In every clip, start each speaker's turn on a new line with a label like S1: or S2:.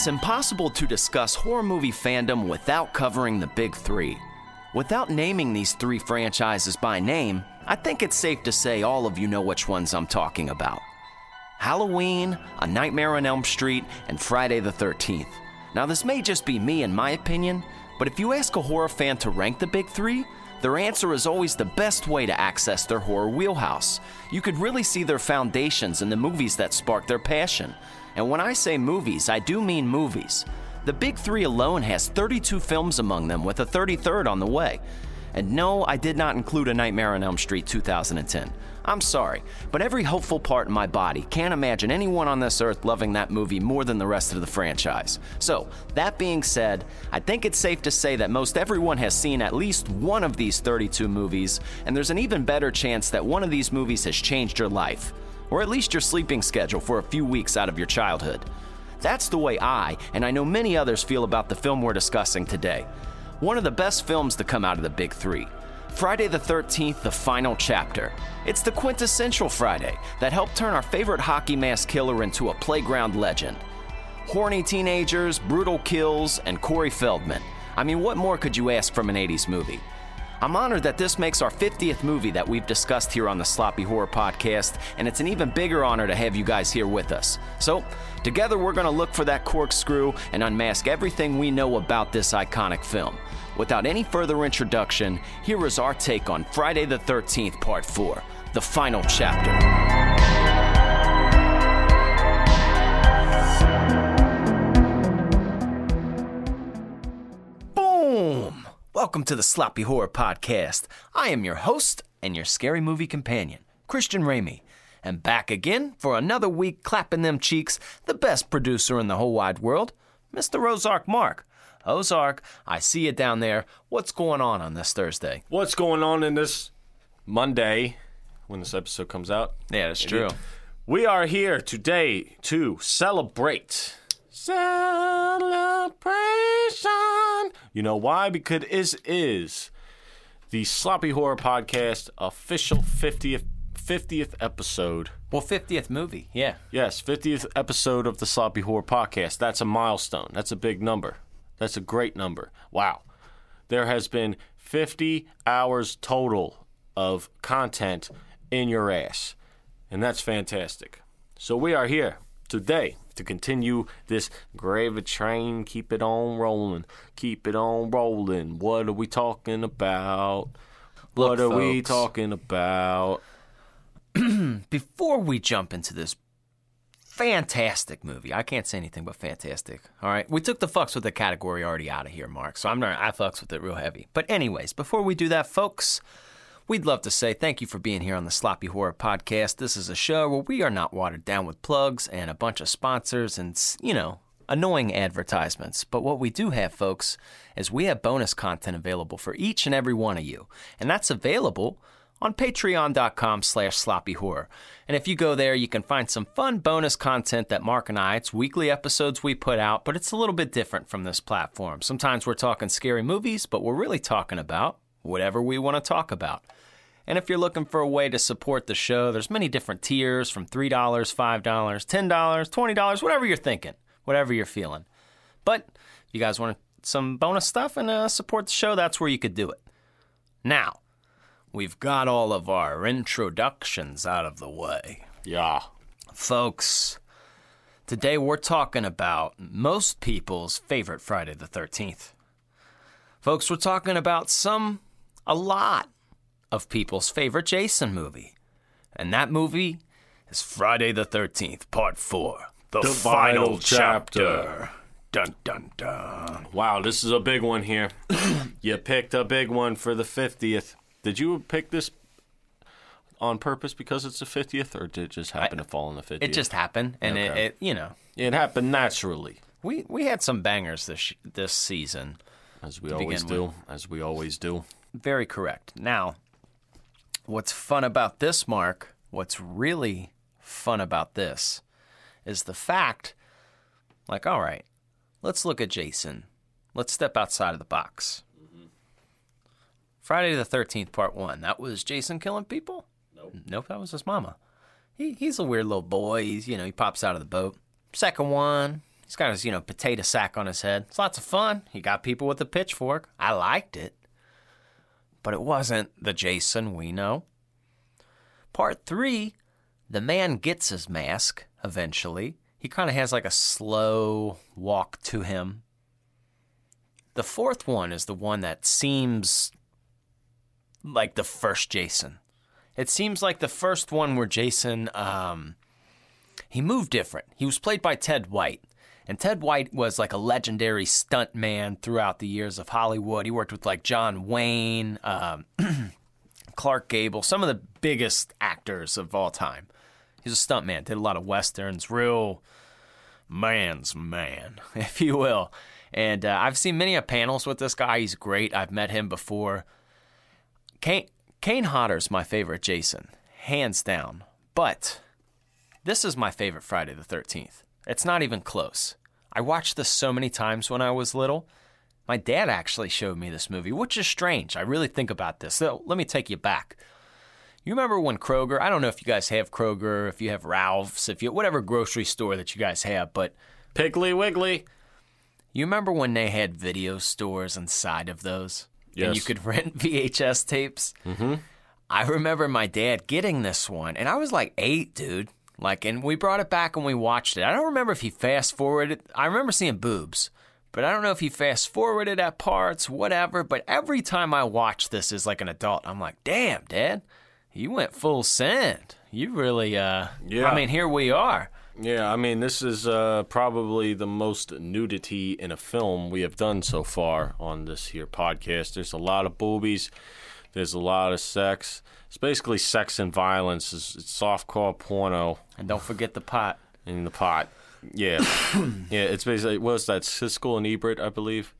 S1: It's impossible to discuss horror movie fandom without covering the big three. Without naming these three franchises by name, I think it's safe to say all of you know which ones I'm talking about Halloween, A Nightmare on Elm Street, and Friday the 13th. Now, this may just be me and my opinion, but if you ask a horror fan to rank the big three, their answer is always the best way to access their horror wheelhouse. You could really see their foundations in the movies that sparked their passion. And when I say movies, I do mean movies. The Big Three alone has 32 films among them, with a 33rd on the way. And no, I did not include A Nightmare on Elm Street 2010. I'm sorry, but every hopeful part in my body can't imagine anyone on this earth loving that movie more than the rest of the franchise. So, that being said, I think it's safe to say that most everyone has seen at least one of these 32 movies, and there's an even better chance that one of these movies has changed your life, or at least your sleeping schedule for a few weeks out of your childhood. That's the way I, and I know many others, feel about the film we're discussing today. One of the best films to come out of the Big Three. Friday the 13th, the final chapter. It's the quintessential Friday that helped turn our favorite hockey mask killer into a playground legend. Horny teenagers, brutal kills, and Corey Feldman. I mean, what more could you ask from an 80s movie? I'm honored that this makes our 50th movie that we've discussed here on the Sloppy Horror Podcast, and it's an even bigger honor to have you guys here with us. So, together we're going to look for that corkscrew and unmask everything we know about this iconic film. Without any further introduction, here is our take on Friday the 13th, Part 4, the final chapter. Welcome to the Sloppy Horror Podcast. I am your host and your scary movie companion, Christian Ramey. And back again for another week clapping them cheeks, the best producer in the whole wide world, Mr. Ozark Mark. Ozark, I see you down there. What's going on on this Thursday?
S2: What's going on in this Monday when this episode comes out?
S1: Yeah, that's true.
S2: We are here today to celebrate. Celebration. You know why? Because it is the Sloppy Horror Podcast official 50th 50th episode.
S1: Well, 50th movie, yeah.
S2: Yes, 50th episode of the Sloppy Horror Podcast. That's a milestone. That's a big number. That's a great number. Wow. There has been 50 hours total of content in your ass. And that's fantastic. So we are here today to continue this gravy train. Keep it on rolling. Keep it on rolling. What are we talking about?
S1: Look,
S2: what are we talking about?
S1: Before we jump into this fantastic movie, I can't say anything but fantastic. All right, we took the fucks with the category already out of here, Mark. So I'm not. I fucks with it real heavy. But anyways, before we do that, folks. We'd love to say thank you for being here on the Sloppy Horror Podcast. This is a show where we are not watered down with plugs and a bunch of sponsors and, you know, annoying advertisements. But what we do have, folks, is we have bonus content available for each and every one of you. And that's available on patreon.com slash sloppy horror. And if you go there, you can find some fun bonus content that Mark and I, it's weekly episodes we put out, but it's a little bit different from this platform. Sometimes we're talking scary movies, but we're really talking about whatever we want to talk about. And if you're looking for a way to support the show, there's many different tiers from $3, $5, $10, $20, whatever you're thinking, whatever you're feeling. But if you guys want some bonus stuff and uh, support the show, that's where you could do it. Now, we've got all of our introductions out of the way.
S2: Yeah.
S1: Folks, today we're talking about most people's favorite Friday the 13th. Folks, we're talking about some, a lot of people's favorite Jason movie. And that movie is Friday the 13th, Part 4 The,
S2: The
S1: Final,
S2: Final
S1: Chapter. Dun dun dun.
S2: Wow, this is a big one here. you picked a big one for the 50th. Did you pick this on purpose because it's the 50th, or did it just happen to fall on the 50th?
S1: It just happened, and it,
S2: Okay.
S1: it, you know,
S2: It happened naturally,
S1: we, we had some bangers this this season.
S2: as we always do. As we always do.
S1: Very correct. Now, what's fun about this, Mark, what's really fun about this is the fact like, all right, let's look at Jason. Let's step outside of the box. Mm-hmm. Friday the 13th, part one. That was Jason killing people?
S2: Nope.
S1: Nope, that was his mama. He, he's a weird little boy. He's, you know, he pops out of the boat. Second one, He's got his, you know, potato sack on his head. It's lots of fun. He got people with a pitchfork. I liked it. But it wasn't the Jason we know. Part three, the man gets his mask eventually. He kind of has like a slow walk to him. The fourth one is the one that seems like the first Jason. It seems like the first one where Jason, um, he moved different. He was played by Ted White. And Ted White was like a legendary stunt man throughout the years of Hollywood. He worked with like John Wayne, um, Clark Gable, some of the biggest actors of all time. He's a stunt man, did a lot of westerns, real man's man, if you will. And uh, I've seen many a panels with this guy. He's great. I've met him before. Kane, Kane Hodder's my favorite Jason, hands down. But this is my favorite Friday the 13th. It's not even close. I watched this so many times when I was little. My dad actually showed me this movie, which is strange. I really think about this. So let me take you back. You remember when Kroger, I don't know if you guys have Kroger, if you have Ralph's, if you whatever grocery store that you guys have, but
S2: Piggly Wiggly.
S1: you remember when they had video stores inside of those? And you could rent VHS tapes? Mm-hmm. I remember my dad getting this one, and I was like eight, dude. Like, and we brought it back and we watched it. I don't remember if he fast forwarded. I remember seeing boobs, but I don't know if he fast forwarded at parts, whatever. But every time I watch this as like an adult, I'm like, damn, dad, you went full send. You really, uh,
S2: Yeah.
S1: I mean, here we are.
S2: Yeah, I mean, this is uh, probably the most nudity in a film we have done so far on this here podcast. There's a lot of boobies. There's a lot of sex. It's basically sex and violence. It's, it's softcore porno
S1: And don't forget the pot.
S2: in the pot. Yeah, yeah. It's basically what was that Siskel and Ebert, I believe,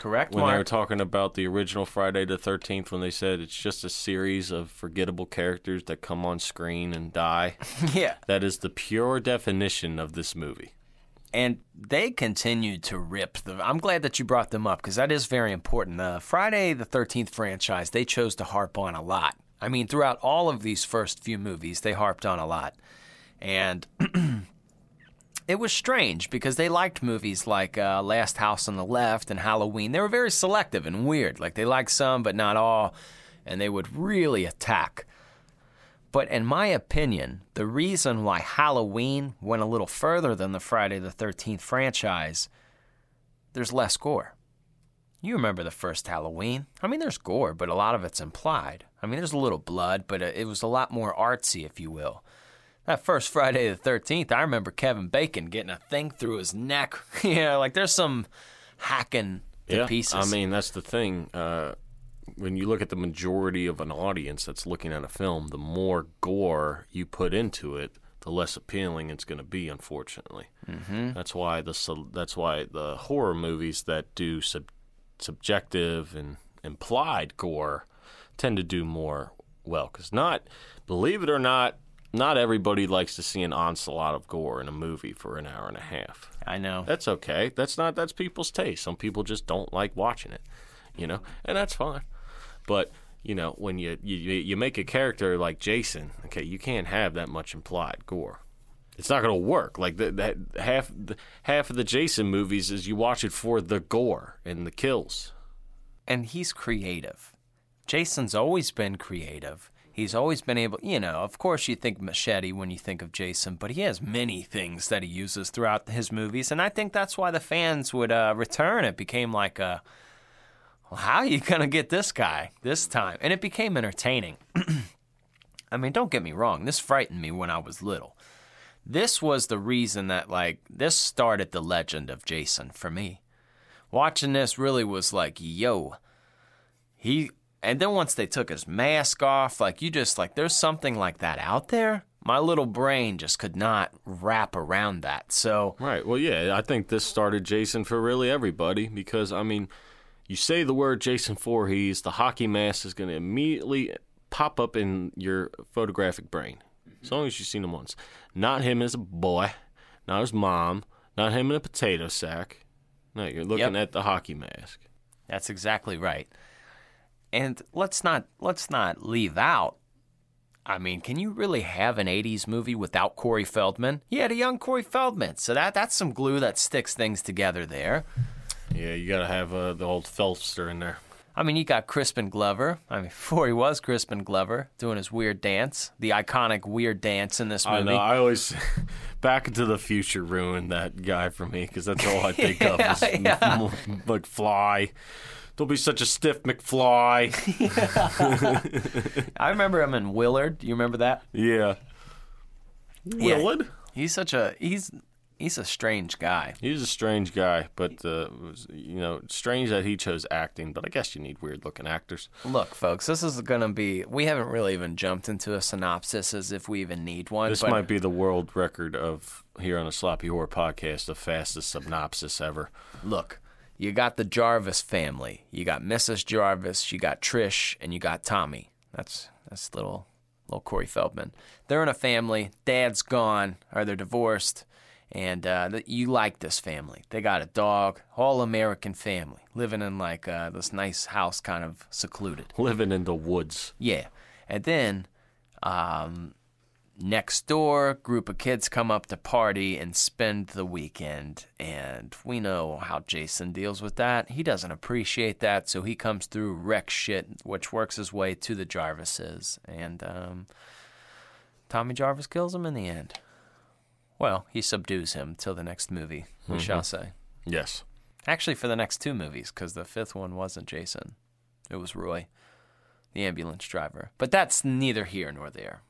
S1: Correct,
S2: when they were talking about the original Friday the Thirteenth, when they said it's just a series of forgettable characters that come on screen and die.
S1: yeah.
S2: that is the pure definition of this movie.
S1: and they continued to rip the i'm glad that you brought them up because that is very important the friday the 13th franchise they chose to harp on a lot i mean throughout all of these first few movies they harped on a lot. And it was strange because they liked movies like uh, last house on the left and halloween. They were very selective and weird. Like they liked some but not all and they would really attack. But in my opinion, the reason why Halloween went a little further than the Friday the 13th franchise, there's less gore. You remember the first Halloween? I mean, there's gore, but a lot of it's implied. I mean, there's a little blood, but uh, it was a lot more artsy, if you will. That first Friday the 13th, I remember Kevin Bacon getting a thing through his neck. yeah, like there's some hacking to
S2: yeah,
S1: pieces.
S2: I mean that's the thing. Uh, when you look at the majority of an audience that's looking at a film, the more gore you put into it, the less appealing it's going to be. Unfortunately, mm-hmm. that's why the that's why the horror movies that do sub- subjective and implied gore tend to do more well. Because not, believe it or not, not everybody likes to see an onslaught of gore in a movie for an hour and a half.
S1: I know.
S2: That's okay. That's not that's people's taste. Some people just don't like watching it, you know, and that's fine. But you know, when you you you make a character like Jason, okay, you can't have that much implied gore. It's not going to work. Like that, that half the, half of the Jason movies is you watch it for the gore and the kills.
S1: and he's creative. Jason's always been creative. He's always been able, you know, of course you think machete when you think of Jason, but he has many things that he uses throughout his movies. And I think that's why the fans would uh, return. It became like a, well, how are you going to get this guy this time? And it became entertaining. I mean, don't get me wrong, this frightened me when I was little. This was the reason that, like, this started the legend of Jason for me. Watching this really was like, yo, he and then once they took his mask off like you just like there's something like that out there my little brain just could not wrap around that so
S2: Right. Well, yeah, I think this started Jason for really everybody because I mean, you say the word Jason Voorhees, the hockey mask is going to immediately pop up in your photographic brain as long as you've seen him once. Not him as a boy, not his mom, not him in a potato sack. No, you're looking
S1: Yep.
S2: at the hockey mask.
S1: that's exactly right and let's not let's not leave out I mean, can you really have an 80s movie without Corey Feldman? He had a young Corey Feldman. So that that's some glue that sticks things together there.
S2: Yeah, you got to have uh, the old Phelpster in there.
S1: I mean, you got Crispin Glover. I mean, before he was Crispin Glover, doing his weird dance, the iconic weird dance in this movie.
S2: I know. I always Back into the Future ruined that guy for me because that's all I think of is
S1: yeah.
S2: McFly. Don't be such a stiff McFly.
S1: I remember him in Willard. Do you remember that?
S2: yeah.
S1: Yeah.
S2: Willard?
S1: He's such a he's he's a strange guy.
S2: He's a strange guy, but uh, was, you know, strange that he chose acting. But I guess you need weird-looking actors.
S1: Look, folks, this is going to be. We haven't really even jumped into a synopsis as if we even need one.
S2: This
S1: but
S2: might be the world record of here on the Sloppy Horror Podcast, the fastest synopsis ever.
S1: look, you got the Jarvis family. You got Mrs. Jarvis. You got Trish, and you got Tommy. That's that's little little Corey Feldman. They're in a family. Dad's gone, or they're divorced, and uh, you like this family. They got a dog, all American family, living in like uh, this nice house, kind of secluded.
S2: Living in the woods.
S1: Yeah. And then um, next door, group of kids come up to party and spend the weekend. And we know how Jason deals with that. He doesn't appreciate that, so he comes through, wrecks shit, which works his way to the Jarvises. And um, Tommy Jarvis kills him in the end. Well, he subdues him till the next movie, we shall say.
S2: Yes.
S1: Actually, for the next two movies, because the fifth one wasn't Jason, it was Roy, the ambulance driver. But that's neither here nor there.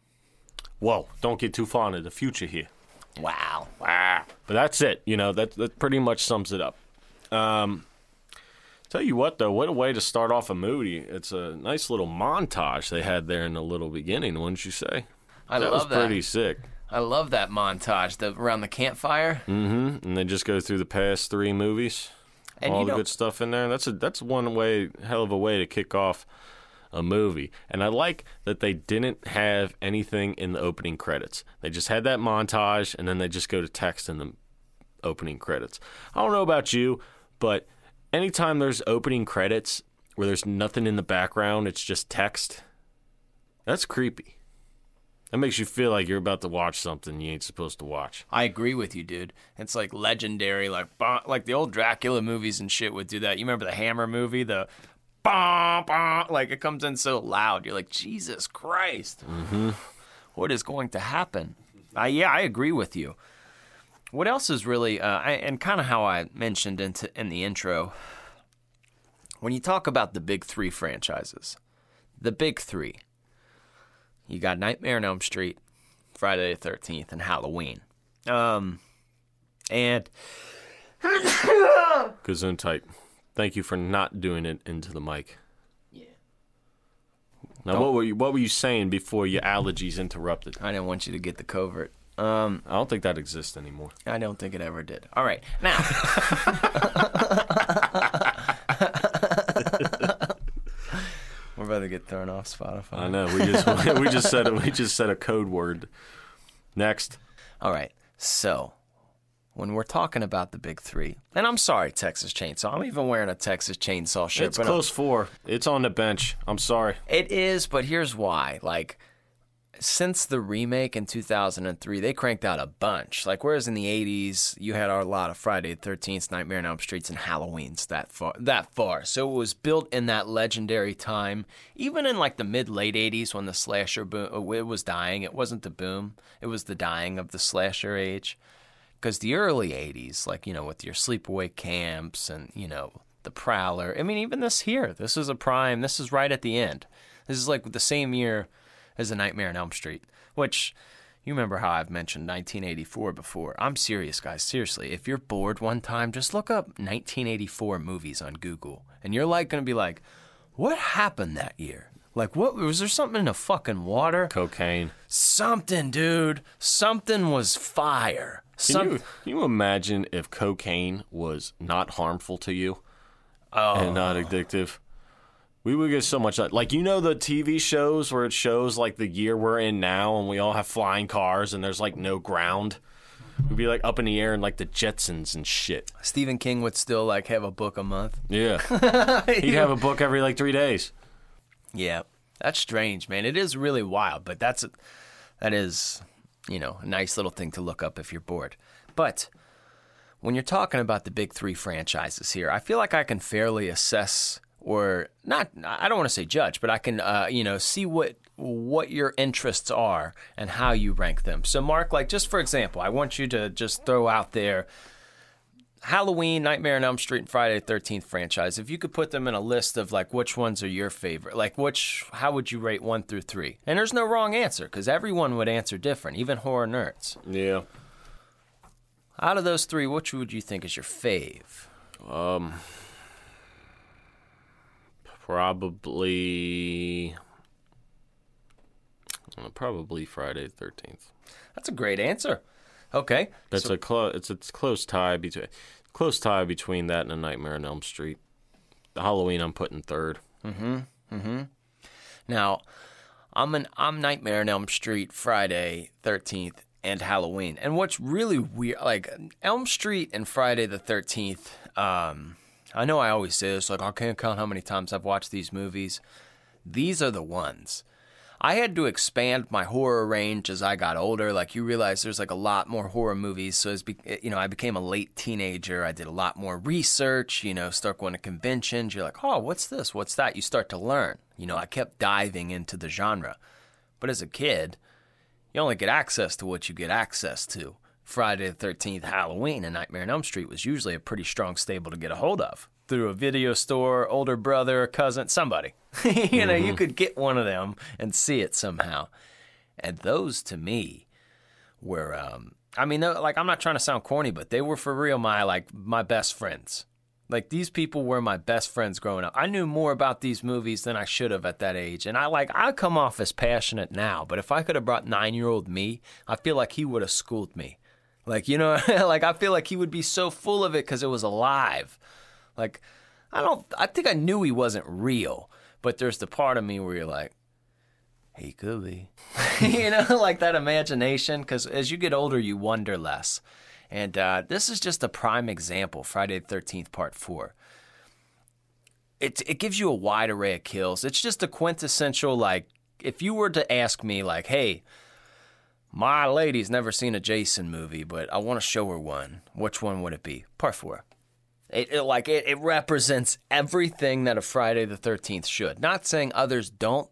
S2: Whoa, don't get too fond of the future here.
S1: Wow.
S2: Wow. But that's it. You know, that, that pretty much sums it up. Um, tell you what, though, what a way to start off a movie. It's a nice little montage they had there in the little beginning, wouldn't you say?
S1: I love
S2: that
S1: love
S2: was pretty sick.
S1: I love that montage the, around the campfire.
S2: Mm-hmm. And they just go through the past three movies.
S1: And
S2: all the
S1: know-
S2: good stuff in there. That's a that's one way hell of a way to kick off a movie. And I like that they didn't have anything in the opening credits. They just had that montage and then they just go to text in the opening credits. I don't know about you, but anytime there's opening credits where there's nothing in the background, it's just text. That's creepy. That makes you feel like you're about to watch something you ain't supposed to watch.
S1: I agree with you, dude. It's like legendary, like bah, like the old Dracula movies and shit would do that. You remember the Hammer movie, the bah, bah, like it comes in so loud. You're like, Jesus Christ, what is going to happen? Uh, yeah, I agree with you. What else is really, uh, I, and kind of how I mentioned into in the intro, when you talk about the big three franchises, the big three, you got Nightmare on Elm Street, Friday the Thirteenth, and Halloween. Um, and
S2: Gesundheit. Thank you for not doing it into the mic.
S1: Yeah.
S2: Now, what were you what were you saying before your allergies interrupted?
S1: I didn't want you to get the covert. Um,
S2: I don't think that exists anymore.
S1: I don't think it ever did. All right, now. To get thrown off Spotify.
S2: I know. We just we just said we just said a code word. Next.
S1: All right, so when we're talking about the big three, and I'm sorry, Texas Chainsaw. I'm even wearing a Texas Chainsaw shirt.
S2: It's
S1: but I'm-
S2: close four. It's on the bench. I'm sorry.
S1: It is, but here's why. Like, since the remake in 2003, they cranked out a bunch. Like, whereas in the 80s, you had a lot of Friday the 13th, Nightmare on Elm Streets, and Halloween's that far. That far. So it was built in that legendary time. Even in like the mid late 80s, when the slasher boom uh, it was dying, it wasn't the boom. It was the dying of the slasher age. Because the early 80s, like, you know, with your sleepaway camps and, you know, the Prowler. I mean, even this here, this is a prime. This is right at the end. This is like the same year as A Nightmare on Elm Street, which you remember how I've mentioned 1984 before. I'm serious, guys. Seriously, if you're bored one time, just look up 1984 movies on Google, and you're like going to be like, what happened that year? Like, what was there something in the fucking water?
S2: Cocaine.
S1: Something, dude. Something was fire.
S2: Can
S1: Some,
S2: you, can you imagine if cocaine was not harmful to you
S1: oh,
S2: and not addictive? We would get so much like you know the TV shows where it shows like the year we're in now and we all have flying cars and there's like no ground. We'd be like up in the air and like the Jetsons and shit.
S1: Stephen King would still like have a book a month.
S2: Yeah. He'd have a book every like three days.
S1: Yeah. That's strange, man. It is really wild, but that's that is, you know, a nice little thing to look up if you're bored. But when you're talking about the big three franchises here, I feel like I can fairly assess or not. I don't want to say judge, but I can, uh, you know, see what what your interests are and how you rank them. So, Mark, like just for example, I want you to just throw out there Halloween, Nightmare on Elm Street, and Friday the Thirteenth franchise. If you could put them in a list of like which ones are your favorite, like which, how would you rate one through three? And there's no wrong answer because everyone would answer different, even horror nerds.
S2: Yeah.
S1: Out of those three, which would you think is your fave?
S2: Um, probably, uh, probably Friday the Thirteenth.
S1: That's a great answer. Okay,
S2: That's
S1: so-
S2: a close. It's a close tie between close tie between that and a Nightmare on Elm Street. The Halloween I'm putting third. Mhm. Mhm.
S1: Now, I'm an I'm Nightmare on Elm Street Friday 13th and Halloween. And what's really weird, like Elm Street and Friday the 13th. Um, I know I always say this, like I can't count how many times I've watched these movies. These are the ones. I had to expand my horror range as I got older. Like you realize there's like a lot more horror movies. So as be- you know, I became a late teenager. I did a lot more research. You know, start going to conventions. You're like, oh, what's this? What's that? You start to learn. You know, I kept diving into the genre. But as a kid, you only get access to what you get access to. Friday the 13th, Halloween, and Nightmare on Elm Street was usually a pretty strong stable to get a hold of through a video store, older brother, cousin, somebody. you know, you could get one of them and see it somehow. And those to me were, um, I mean, like, I'm not trying to sound corny, but they were for real my, like, my best friends. Like these people were my best friends growing up. I knew more about these movies than I should have at that age. And I like I come off as passionate now, but if I could have brought 9-year-old me, I feel like he would have schooled me. Like, you know, like I feel like he would be so full of it cuz it was alive. Like I don't I think I knew he wasn't real, but there's the part of me where you're like he could be. you know, like that imagination cuz as you get older you wonder less. And uh, this is just a prime example, Friday the 13th, part four. It, it gives you a wide array of kills. It's just a quintessential, like, if you were to ask me, like, hey, my lady's never seen a Jason movie, but I want to show her one, which one would it be? Part four. It, it like it, it represents everything that a Friday the 13th should. Not saying others don't,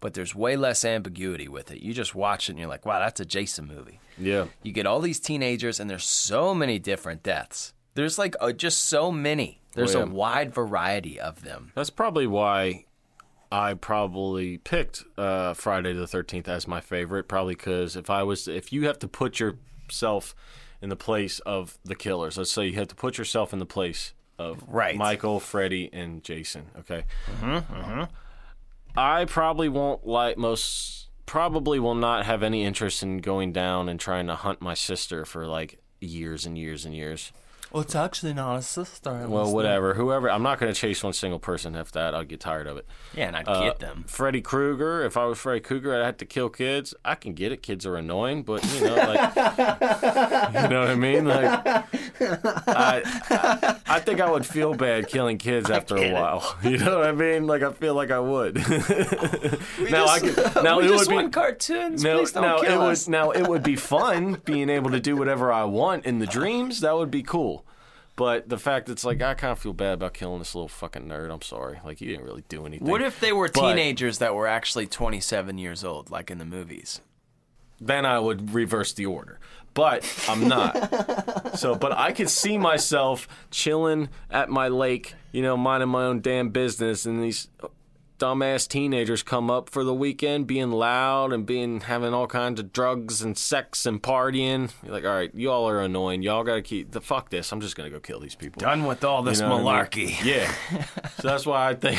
S1: but there's way less ambiguity with it. You just watch it and you're like, wow, that's a Jason movie.
S2: Yeah.
S1: You get all these teenagers, and there's so many different deaths. There's like uh, just so many. There's
S2: Oh,
S1: a wide variety of them.
S2: That's probably why I probably picked uh, Friday the Thirteenth as my favorite. Probably because if I was, if you have to put yourself in the place of the killers, let's say you have to put yourself in the place of
S1: Right.
S2: Michael, Freddy, and Jason. Okay. I probably won't like most. Probably will not have any interest in going down and trying to hunt my sister for like years and years and years.
S1: Well, it's actually not a sister.
S2: Well, whatever. Whoever. I'm not going to chase one single person. If that, I'll get tired of it.
S1: Yeah, and I'd
S2: Uh,
S1: get them.
S2: Freddy Krueger. If I was Freddy Krueger, I'd have to kill kids. I can get it. Kids are annoying, but you know, like, you know what I mean? Like, I, I, I think I would feel bad killing kids after a while. You know what I mean? Like, I feel like I would. now I could. Now
S1: we
S2: it
S1: just
S2: would be.
S1: want cartoons.
S2: No,
S1: Please don't
S2: now
S1: kill
S2: it
S1: us.
S2: would now it would be fun being able to do whatever I want in the dreams. That would be cool. But the fact it's like I kind of feel bad about killing this little fucking nerd. I'm sorry. Like he didn't really do anything.
S1: What if they were
S2: But-
S1: teenagers that were actually 27 years old, like in the movies?
S2: then I would reverse the order. But I'm not. so, but I could see myself chilling at my lake, you know, minding my own damn business, and these dumbass teenagers come up for the weekend, being loud and being having all kinds of drugs and sex and partying. You're like, all right, y'all are annoying. Y'all got to keep the fuck this. I'm just gonna go kill these people.
S1: Done with all this
S2: You know what I mean?
S1: malarkey.
S2: Yeah. so that's why I think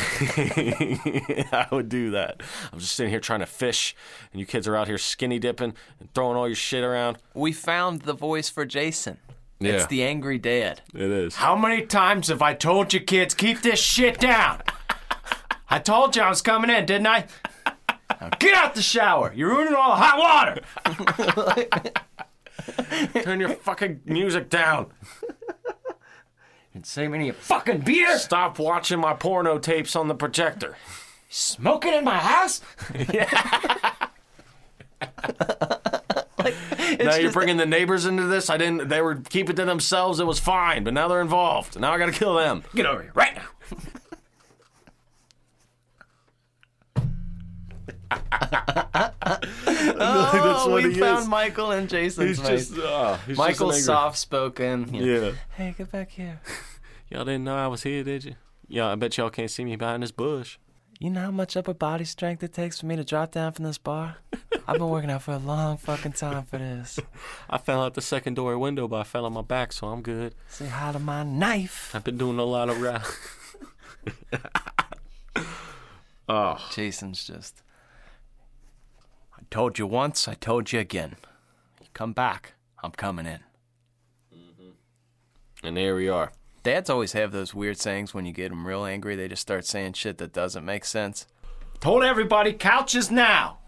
S2: I would do that. I'm just sitting here trying to fish, and you kids are out here skinny dipping and throwing all your shit around.
S1: We found the voice for Jason.
S2: Yeah.
S1: It's the angry dad.
S2: It is.
S1: How many times have I told you kids keep this shit down? I told you I was coming in, didn't I? Now get out the shower. You're ruining all the hot water.
S2: Turn your fucking music down.
S1: And save me any fucking beer.
S2: Stop watching my porno tapes on the projector.
S1: Smoking in my house? Yeah.
S2: Now you're
S1: just-
S2: bringing the neighbors into this. I didn't. They were keeping to themselves. It was fine, but now they're involved. Now I got to kill them.
S1: Get over here right now. Oh, we found Michael and Jason.
S2: He's just. Uh, he's
S1: Michael's
S2: just
S1: soft spoken.
S2: Yeah.
S1: Hey, get back here.
S2: Y'all didn't know I was here, did you? Yeah, I bet y'all can't see me behind this bush.
S1: You know how much upper body strength it takes for me to drop down from this bar? I've been working out for a long fucking time for this.
S2: I fell out the second door window, but I fell on my back, so I'm good.
S1: Say hi to my knife.
S2: I've been doing a lot of rap. oh,
S1: Jason's just. I told you once, I told you again. You come back, I'm coming in. Mm-hmm.
S2: and there we are.
S1: Dads always have those weird sayings when you get them real angry. They just start saying shit that doesn't make sense. Told everybody, couches now.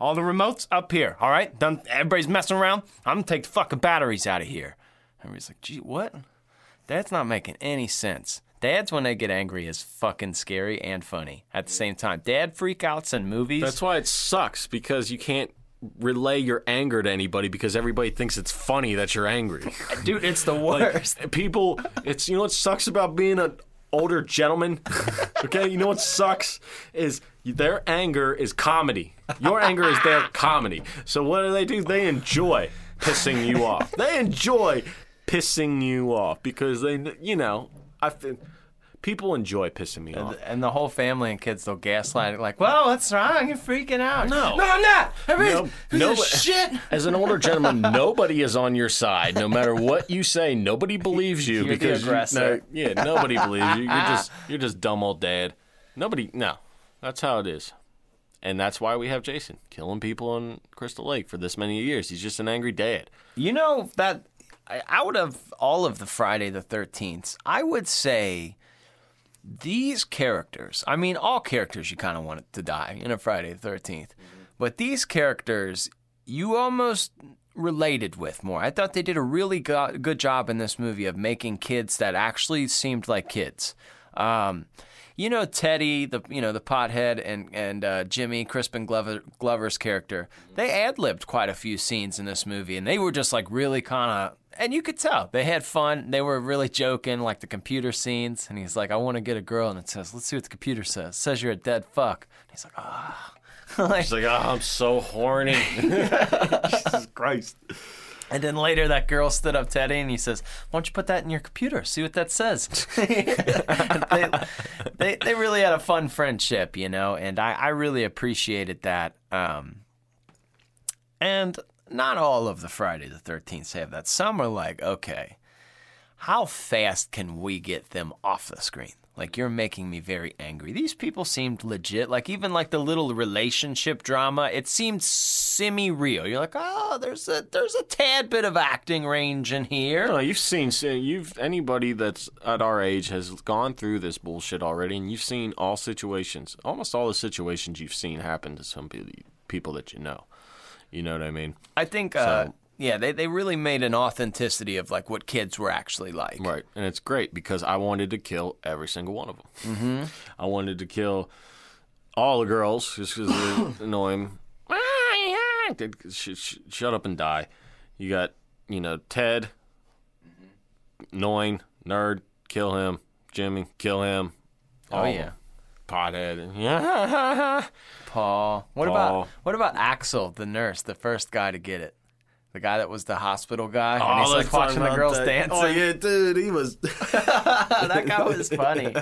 S1: All the remotes up here. All right, done. Everybody's messing around. I'm gonna take the fucking batteries out of here. Everybody's like, gee, what? That's not making any sense. Dads, when they get angry, is fucking scary and funny at the same time. Dad freakouts in movies.
S2: That's why it sucks because you can't relay your anger to anybody because everybody thinks it's funny that you're angry.
S1: dude, it's the worst.
S2: People, it's you know what sucks about being an older gentleman. Okay, you know what sucks is their anger is comedy. Your anger is their comedy. So what do they do? They enjoy pissing you off. They enjoy pissing you off because they, you know, I feel people enjoy pissing me off.
S1: and the whole family and kids they'll gaslight it like, "Well, what's wrong? You're freaking out."
S2: No.
S1: no, I'm not.
S2: No,
S1: no,
S2: no,
S1: shit.
S2: As an older gentleman, nobody is on your side. No matter what you say, nobody believes you
S1: You're
S2: because you- no, yeah, nobody believes you. You're just you're just dumb old dad. Nobody, no, that's how it is, and that's why we have Jason killing people in Crystal Lake for this many years. He's just an angry dad.
S1: You know that out of all of the Friday the Thirteenth, I would say these characters. I mean, all characters you kind of want to die in a Friday the 13th but these characters you almost related with more. I thought they did a really go- good job in this movie of making kids that actually seemed like kids. Um, you know Teddy, the you know the pothead, and and uh, Jimmy Crispin Glover, Glover's character. They ad libbed quite a few scenes in this movie, and they were just like really kind of. And you could tell they had fun. They were really joking, like the computer scenes. And he's like, "I want to get a girl," and it says, "Let's see what the computer says." It says you're a dead fuck. And he's like, "Ah." like,
S2: He's like, oh, I'm so horny. Jesus Christ.
S1: And then later, that girl stood up Teddy and he says, "Why don't you put that in your computer? See what that says." they, they they really had a fun friendship, you know, and I I really appreciated that. Um, and not all of the Friday the Thirteenth have that. Some are like, okay, how fast can we get them off the screen? Like you're making me very angry. These people seemed legit. Like even like the little relationship drama, it seemed semi-real. You're like, oh, there's a there's a tad bit of acting range in here.
S2: No, you've seen you've anybody that's at our age has gone through this bullshit already, and you've seen all situations. Almost all the situations you've seen happen to some people that you know. You know what I mean?
S1: I think, uh,
S2: So-
S1: yeah, they they really made an authenticity of like what kids were actually like.
S2: Right, and it's great because I wanted to kill every single one of them. Mm-hmm. I wanted to kill all the girls just because they annoy him. Sh- sh- shut up and die. You got you know Ted, annoying nerd, kill him. Jimmy, kill him.
S1: Oh
S2: All
S1: yeah.
S2: pothead. Yeah.
S1: Paul. What
S2: Paul.
S1: about what about Axel, the nurse, the first guy to get it? The guy that was the hospital guy, and oh, he's like watching the girls dancing.
S2: Oh yeah, dude, he was.
S1: that guy was funny.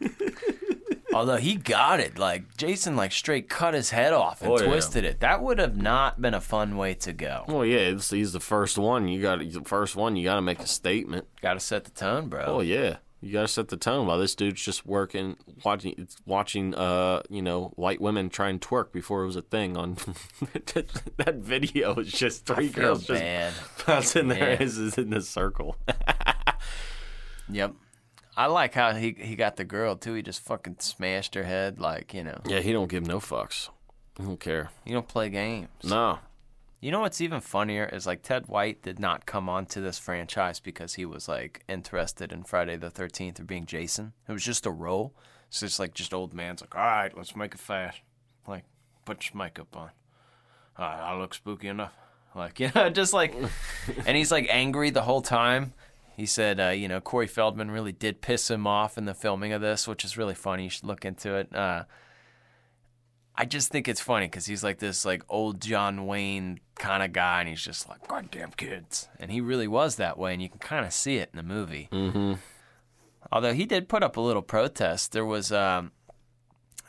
S1: Although he got it, like Jason, like straight cut his head off and
S2: Oh, yeah.
S1: twisted it. That would have not been a fun way to go.
S2: Well, yeah, it's, he's the first one. You got the first one. You got to make a statement.
S1: Got to set the tone, bro.
S2: Oh yeah, you got to set the tone. While this dude's just working, watching, watching, uh, you know, white women try and twerk before it was a thing on that video. is just three girls
S1: bad.
S2: just bouncing their asses in a circle.
S1: Yep. I like how he he got the girl too. He just fucking smashed her head, like you know.
S2: yeah, he don't give no fucks. He don't care.
S1: You don't play games.
S2: No.
S1: You know what's even funnier is like Ted White did not come onto this franchise because he was like interested in Friday the Thirteenth or being Jason. It was just a role. So it's like just old man's like, all right, let's make it fast. Like, put your makeup on. All right, I look spooky enough. Like, you know, just like, and he's like angry the whole time. He said, uh, you know, Corey Feldman really did piss him off in the filming of this, which is really funny. You should look into it. Uh, I just think it's funny because he's like this like old John Wayne kind of guy, and he's just like goddamn kids, and he really was that way, and you can kind of see it in the movie. Mm-hmm. Although he did put up a little protest. There was um,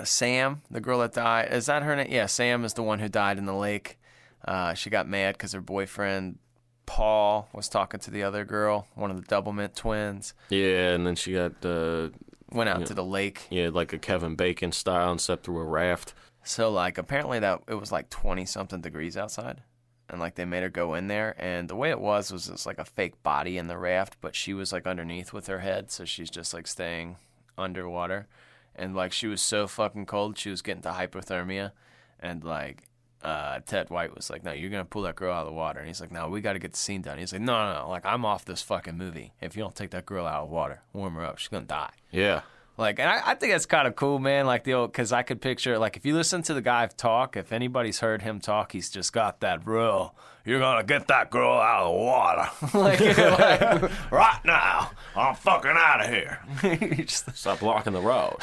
S1: Sam, the girl that died. Is that her name? Yeah, Sam is the one who died in the lake. Uh, she got mad because her boyfriend Paul was talking to the other girl, one of the Doublemint twins.
S2: Yeah, and then she got uh,
S1: Went out to the lake.
S2: yeah, like a Kevin Bacon style and stepped through a raft.
S1: So like apparently that it was like twenty something degrees outside. And like they made her go in there and the way it was was it's like a fake body in the raft, but she was like underneath with her head, so she's just like staying underwater. And like she was so fucking cold, she was getting to hypothermia. And like uh, Ted White was like, "No, you're gonna pull that girl out of the water." And he's like, "No, we got to get the scene done." He's like, "No, no, no, like I'm off this fucking movie. If you don't take that girl out of water, warm her up, she's gonna die."
S2: Yeah.
S1: Like, and I, I think that's kind of cool, man. Like the old, because I could picture, like, if you listen to the guy talk, if anybody's heard him talk, he's just got that real. You're gonna get that girl out of the water, like, like, right now. I'm fucking out of here. Just-
S2: Stop blocking the road.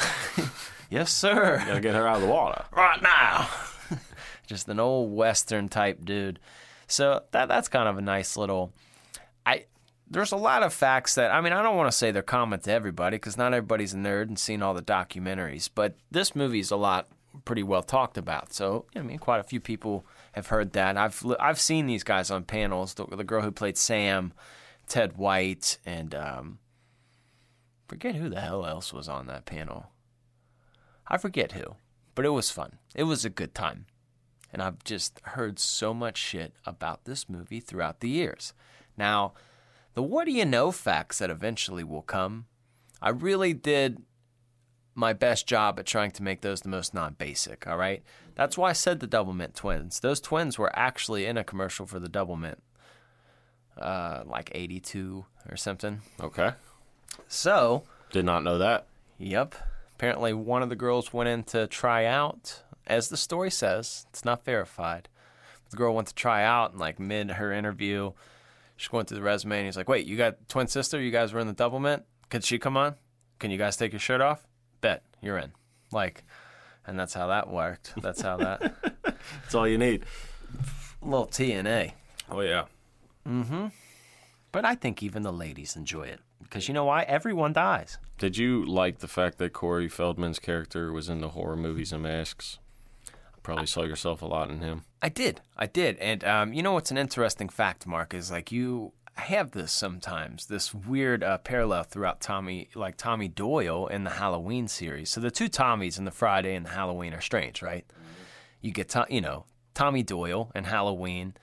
S1: yes, sir.
S2: Gotta get her out of the water.
S1: right now. Just an old western type dude. So that that's kind of a nice little. I there's a lot of facts that I mean I don't want to say they're common to everybody because not everybody's a nerd and seen all the documentaries, but this movie's a lot pretty well talked about. So I mean quite a few people have heard that. I've I've seen these guys on panels. The, the girl who played Sam, Ted White, and um, forget who the hell else was on that panel. I forget who, but it was fun. It was a good time. And I've just heard so much shit about this movie throughout the years. Now, the what do you know facts that eventually will come, I really did my best job at trying to make those the most non basic, all right? That's why I said the Doublemint twins. Those twins were actually in a commercial for the Doublemint, uh, like 82 or something.
S2: Okay.
S1: So,
S2: Did not know that.
S1: Yep. Apparently, one of the girls went in to try out. As the story says, it's not verified. The girl went to try out, and like mid her interview, she went through the resume, and he's like, "Wait, you got twin sister? You guys were in the double mint? Could she come on? Can you guys take your shirt off? Bet you're in." Like, and that's how that worked. That's how that
S2: That's all you need.
S1: A little TNA.
S2: Oh yeah. Mm-hmm.
S1: But I think even the ladies enjoy it because you know why? Everyone dies.
S2: Did you like the fact that Corey Feldman's character was in the horror movies and masks? Probably saw yourself a lot in him.
S1: I did. I did. And um, you know what's an interesting fact, Mark, is like you have this sometimes, this weird uh, parallel throughout Tommy, like Tommy Doyle in the Halloween series. So the two Tommies in the Friday and the Halloween are strange, right? You get, to, you know, Tommy Doyle and Halloween.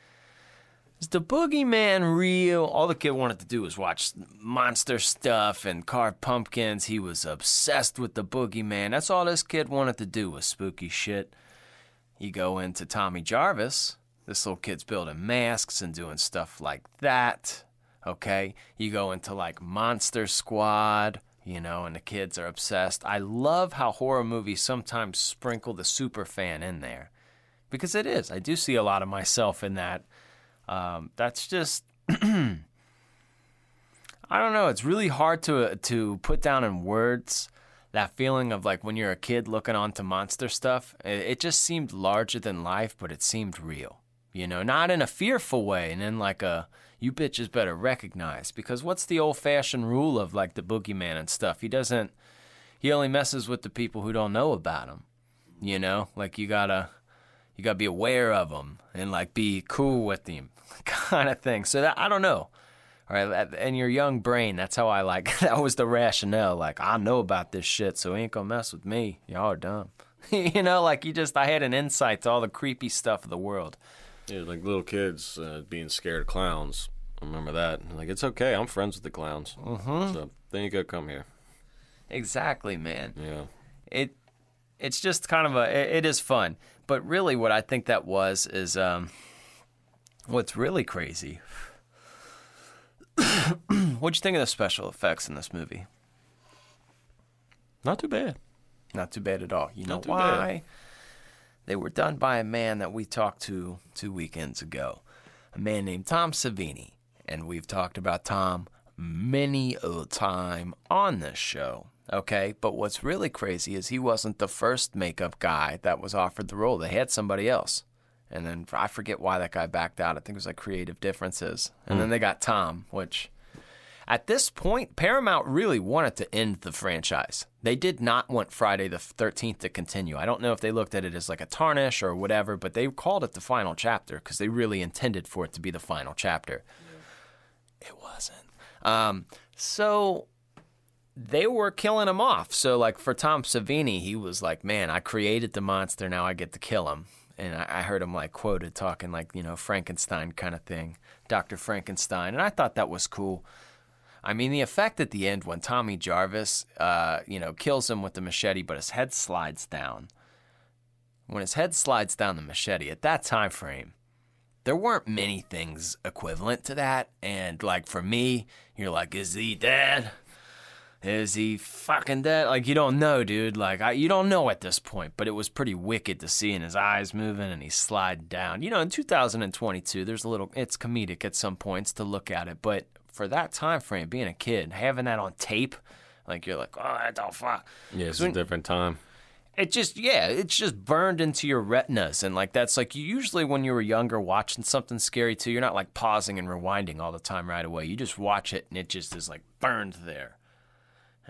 S1: Is the boogeyman real? All the kid wanted to do was watch monster stuff and carve pumpkins. He was obsessed with the boogeyman. That's all this kid wanted to do was spooky shit. You go into Tommy Jarvis. This little kid's building masks and doing stuff like that. Okay. You go into like Monster Squad, you know, and the kids are obsessed. I love how horror movies sometimes sprinkle the super fan in there because it is. I do see a lot of myself in that. Um, that's just. I don't know. It's really hard to to put down in words that feeling of like when you're a kid looking onto monster stuff. It, just seemed larger than life, but it seemed real. You know, not in a fearful way, and in like a you bitches better recognize because what's the old fashioned rule of like the boogeyman and stuff? He doesn't. He only messes with the people who don't know about him. You know, like you gotta you gotta be aware of him and like be cool with him, kind of thing. So that I don't know. All right, in your young brain, that's how I like. That was the rationale. Like I know about this shit, so he ain't gonna mess with me. Y'all are dumb. you know, like you just I had an insight to all the creepy stuff of the world.
S2: Yeah, like little kids uh, being scared of clowns. I remember that. Like it's okay. I'm friends with the clowns. Mm-hmm. So then you gotta come here.
S1: Exactly, man.
S2: Yeah.
S1: it it's just kind of a it, it is fun but really what i think that was is um what's really crazy what'd you think of the special effects in this movie
S2: Not too bad.
S1: Not too bad at all. You know
S2: Not bad.
S1: why? They were done by a man that we talked to two weekends ago, a man named Tom Savini. And we've talked about Tom many a time on this show. Okay, but what's really crazy is he wasn't the first makeup guy that was offered the role. They had somebody else. And then I forget why that guy backed out. I think it was like creative differences. And then they got Tom, which at this point, Paramount really wanted to end the franchise. They did not want Friday the 13th to continue. I don't know if they looked at it as like a tarnish or whatever, but they called it the final chapter because they really intended for it to be the final chapter. It wasn't. Um, so they were killing him off. So, like for Tom Savini, he was like, "Man, I created the monster. Now I get to kill him." And I, heard him like quoted talking like you know Frankenstein kind of thing, Doctor Frankenstein, and I thought that was cool. I mean, the effect at the end when Tommy Jarvis, uh, you know, kills him with the machete, but his head slides down. When his head slides down the machete, at that time frame, there weren't many things equivalent to that. And like for me, you're like, is he dead? Is he fucking dead? Like you don't know, dude. Like I, you don't know at this point. But it was pretty wicked to see in his eyes moving and he slide down. You know, in 2022, there's a little. It's comedic at some points to look at it, but for that time frame, being a kid, having that on tape, like you're like, oh, what the fuck?
S2: Yeah, it's
S1: When-
S2: a different time.
S1: it just yeah it's just burned into your retinas and like that's like usually when you were younger watching something scary too you're not like pausing and rewinding all the time right away you just watch it and it just is like burned there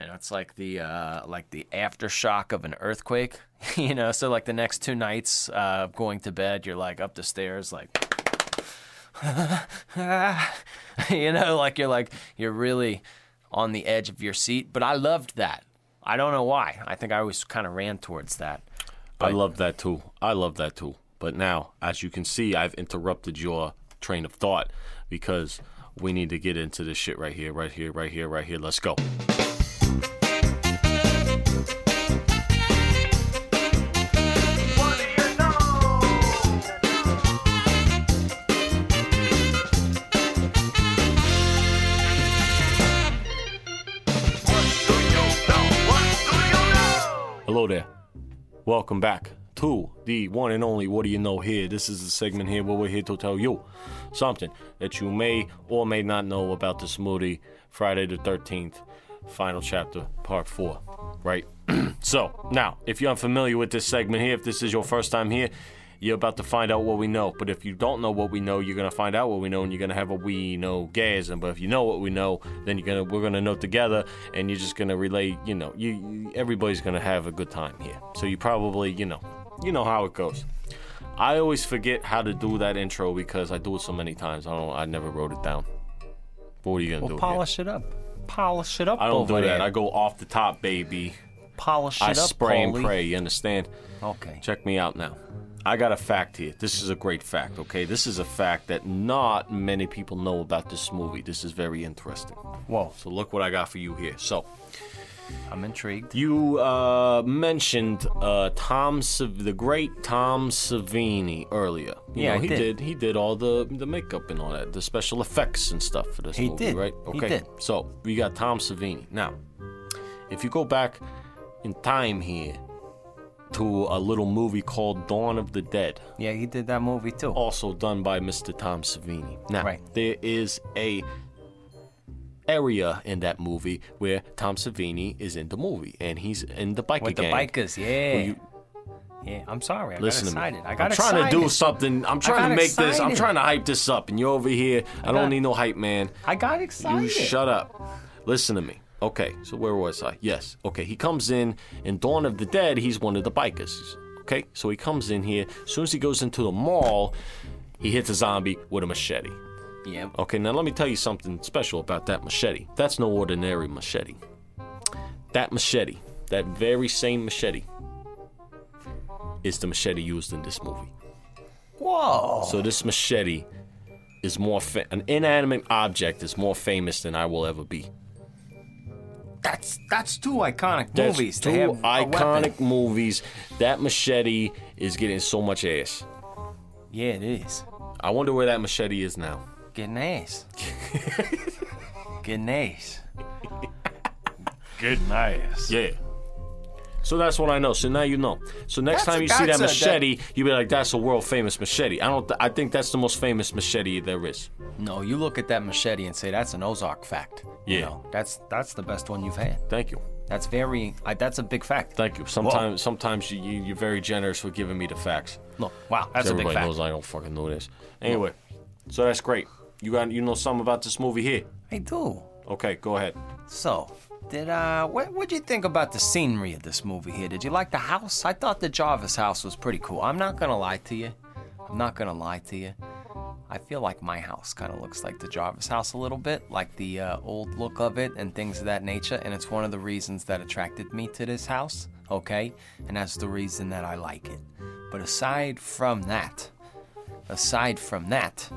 S1: and it's like the uh like the aftershock of an earthquake you know so like the next two nights uh of going to bed you're like up the stairs like you know like you're like you're really on the edge of your seat but i loved that i don't know why i think i always kind of ran towards that
S2: I love that too. I love that too. But now, as you can see, I've interrupted your train of thought because we need to get into this shit right here, right here, right here, right here. Let's go. Welcome back to the one and only What Do You Know Here. This is the segment here where we're here to tell you something that you may or may not know about this movie, Friday the 13th, final chapter, part 4. Right? so, now, if you're unfamiliar with this segment here, if this is your first time here, you're about to find out what we know. But if you don't know what we know, you're gonna find out what we know, and you're gonna have a we know gasm. But if you know what we know, then you're gonna we're gonna know together, and you're just gonna relay. You know, you, you everybody's gonna have a good time here. So you probably you know you know how it goes. I always forget how to do that intro because I do it so many times. I don't. I never wrote it down. But what are you gonna
S1: well
S2: do? here?
S1: polish it up polish it up
S2: I don't do that.
S1: there.
S2: I go off the top, baby.
S1: polish it up.
S2: I spray and pray. You understand?
S1: okay
S2: Check me out now. I got a fact here. This is a great fact, okay? This is a fact that not many people know about this movie. This is very interesting.
S1: whoa
S2: So look what I got for you here. So
S1: i'm intrigued
S2: you uh, mentioned uh, Tom, Sav- the great Tom Savini earlier. You
S1: Yeah,
S2: know, he
S1: did.
S2: He did all the the makeup and all that, the special effects and stuff for this
S1: He
S2: movie,
S1: did.
S2: right?
S1: He
S2: Okay.
S1: did.
S2: So we got Tom Savini. Now, if you go back in time here to a little movie called Dawn of the Dead
S1: yeah he did that movie too
S2: also done by Mr. Tom Savini. Now,
S1: Right.
S2: there is a area in that movie where Tom Savini is in the movie and he's in the biker
S1: with the
S2: gang.
S1: bikers yeah
S2: you-
S1: yeah i'm sorry i
S2: listen
S1: got
S2: to me.
S1: excited i got
S2: I'm trying
S1: excited.
S2: to do something. I'm trying to make this. I'm trying to hype this up, and you're over here. I, don't need no hype, man.
S1: i got excited
S2: You shut up. Listen to me. Okay, so where was I? Yes. Okay, he comes in in Dawn of the Dead. He's one of the bikers. Okay, so he comes in here. As soon as he goes into the mall, he hits a zombie with a machete.
S1: yeah
S2: Okay, now let me tell you something special about that machete. That's no ordinary machete. That machete, that very same machete, is the machete used in this movie.
S1: whoa
S2: So this machete is more fa- an inanimate object is more famous than I will ever be.
S1: That's that's two iconic
S2: That's
S1: movies
S2: two
S1: to have a weapon.
S2: iconic movies. That machete is getting so much ass.
S1: yeah it is
S2: I wonder where that machete is now.
S1: getting ass getting ass
S2: Good nice. Yeah. So that's what I know. So now you know. So next
S1: That's
S2: time you see that
S1: that's a-
S2: machete, you be like, "That's a world famous machete." I don't. Th- I think that's the most famous machete there is.
S1: No, you look at that machete and say that's an Ozark fact. You
S2: Yeah.
S1: know, that's that's the best one you've had.
S2: Thank you.
S1: That's very. I, that's a big fact.
S2: Thank you. Sometimes, sometimes you, you you're very generous with giving me the facts.
S1: Look, wow, that's a big
S2: Everybody
S1: fact.
S2: knows I don't fucking know this. Anyway, so that's great. You got you know something about this movie here?
S1: I do.
S2: Okay, go ahead.
S1: So, did uh, what what'd you think about the scenery of this movie here? Did you like the house? I thought the Jarvis house was pretty cool. I'm not gonna lie to you. I'm not gonna lie to you. I feel like my house kind of looks like the Jarvis house a little bit, like the uh, old look of it and things of that nature. And it's one of the reasons that attracted me to this house. Okay, and that's the reason that I like it. But aside from that, aside from that,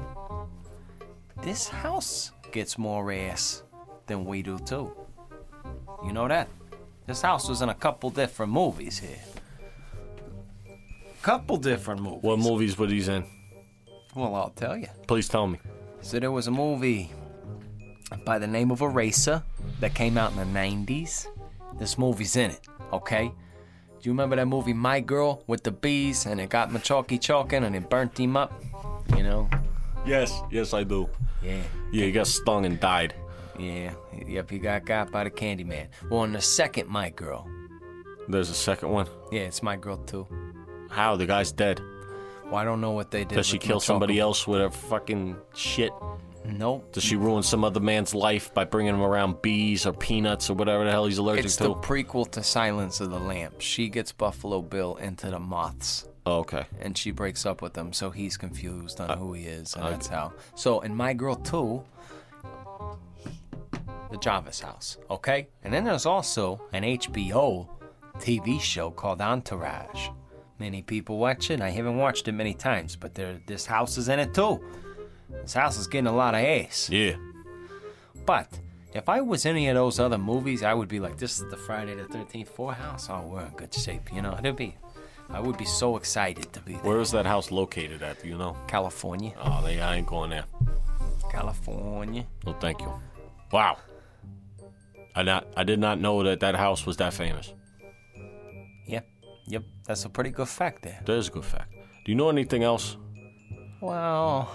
S1: this house gets more ass than we do too. You know that? This house was in a couple different movies here. Couple different movies.
S2: What movies were these in?
S1: Well, I'll tell you.
S2: Please tell me.
S1: So there was a movie by the name of Eraser that came out in the 90s. This movie's in it, okay? Do you remember that movie My Girl with the bees and it got Macaulay Culkin and it burnt him up? You know?
S2: Yes, yes, I do.
S1: Yeah.
S2: Yeah, he got stung and died.
S1: Yeah. Yep, he got got by the Candyman. Well, in the second My Girl.
S2: There's a second one.
S1: Yeah, it's My Girl too.
S2: How the guy's dead?
S1: Well, I don't know what they did.
S2: Does she kill somebody else with her fucking shit?
S1: Nope.
S2: Does she ruin some other man's life by bringing him around bees or peanuts or whatever the hell he's allergic
S1: It's
S2: to?
S1: the prequel to Silence of the Lambs. She gets Buffalo Bill into the moths.
S2: oh, okay.
S1: and she breaks up with him, so he's confused
S2: Uh,
S1: on who he is, and that's how. So in My Girl 2, the Jarvis house, okay? And then there's also an HBO TV show called Entourage. Many people watch it. I haven't watched it many times, but there, this house is in it too. This house is getting a lot of ass.
S2: Yeah.
S1: But if I was any of those other movies, I would be like, this is the Friday the 13th Four house. Oh, we're in good shape, you know? It'd be, I would be so excited to be there.
S2: Where is that house located at? Do you know?
S1: California.
S2: Oh, they, I ain't going there.
S1: California.
S2: No, thank you. Wow. I not. I did not know that that house was that famous.
S1: Yep. Yep. That's a pretty good fact there.
S2: That is a good fact. Do you know anything else?
S1: Well,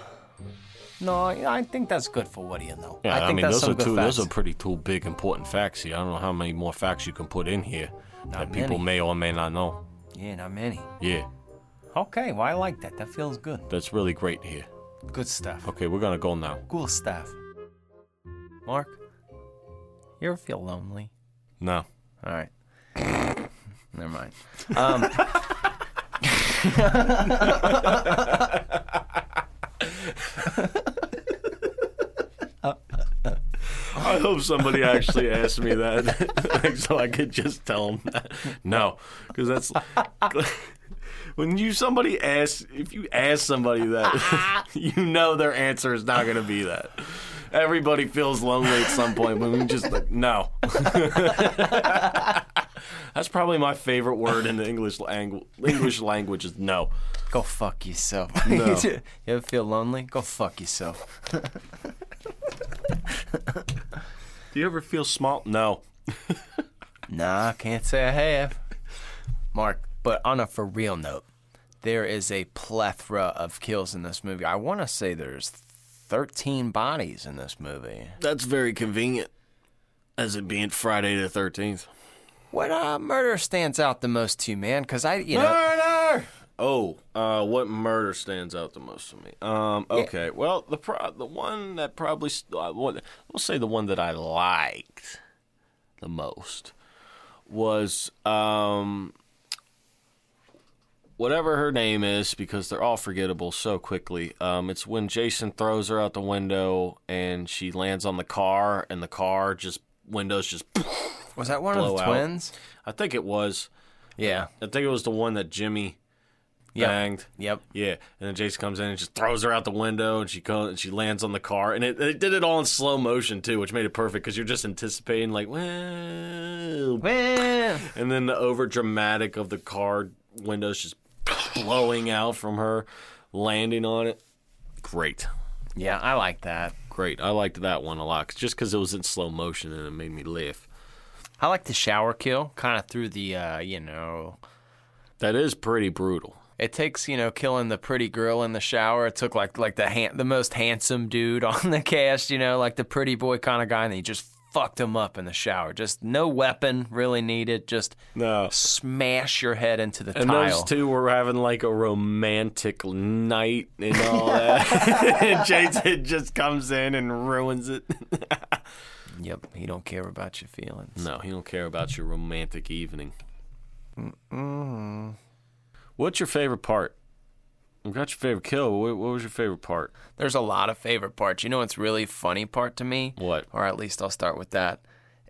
S1: no, I think that's good for what do you know.
S2: Yeah,
S1: I think
S2: mean,
S1: that's
S2: those are two.
S1: facts.
S2: Those are pretty two big important facts here. I don't know how many more facts you can put in here that people may or may not know.
S1: Yeah, not many.
S2: Yeah,
S1: Okay, well, I like that. That feels good.
S2: that's really great here.
S1: Good stuff.
S2: Okay, we're gonna go now.
S1: Cool stuff. Mark, you ever feel lonely?
S2: No.
S1: All right. Never mind. Um,
S2: I hope somebody actually asked me that, so I could just tell them that. No, because that's when you somebody asks if you ask somebody that, you know their answer is not going to be that. Everybody feels lonely at some point, but we just like no. that's probably my favorite word in the English language. English language is no.
S1: go fuck yourself.
S2: No.
S1: you ever feel lonely? Go fuck yourself.
S2: Do you ever feel small? No.
S1: Nah, can't say I have. Mark, but on a for real note, there is a plethora of kills in this movie. I want to say there's 13 bodies in this movie.
S2: That's very convenient, as it being Friday the thirteenth.
S1: What uh, murder stands out the most to you, man? Because I, you know,
S2: Murder. Oh, uh, what murder stands out the most to me? Um, okay, well, the pro- the one that probably st- uh, what, we'll say the one that I liked the most was um, whatever her name is because they're all forgettable so quickly. Um, it's when Jason throws her out the window and she lands on the car and the car just windows just.
S1: was that one of the
S2: out.
S1: twins?
S2: I think it was.
S1: Yeah.
S2: I think it was the one that Jimmy
S1: Yep.
S2: banged.
S1: Yep.
S2: Yeah, and then Jason comes in and just throws her out the window, and she comes and she lands on the car, and it, it did it all in slow motion too, which made it perfect because you're just anticipating like, well,
S1: Well,
S2: and then the over dramatic of the car windows just blowing out from her landing on it. Great,
S1: yeah, I like that.
S2: great. I liked that one a lot, just because it was in slow motion and it made me laugh.
S1: I like the shower kill, kind of through the, uh, you know,
S2: That is pretty brutal.
S1: it takes you know killing the pretty girl in the shower. It took like like the han- the most handsome dude on the cast, you know, like the pretty boy kind of guy, and he just fucked him up in the shower. Just no weapon really needed. Just
S2: No.
S1: smash your head into the
S2: And
S1: tile.
S2: those two were having like a romantic night and all that. and Jason just comes in and ruins it.
S1: Yep, he don't care about your feelings.
S2: no, he don't care about your romantic evening. What's your favorite part? We got your favorite kill. What, what was your favorite part?
S1: There's a lot of favorite parts. You know what's really funny part to me?
S2: What?
S1: Or at least I'll start with that.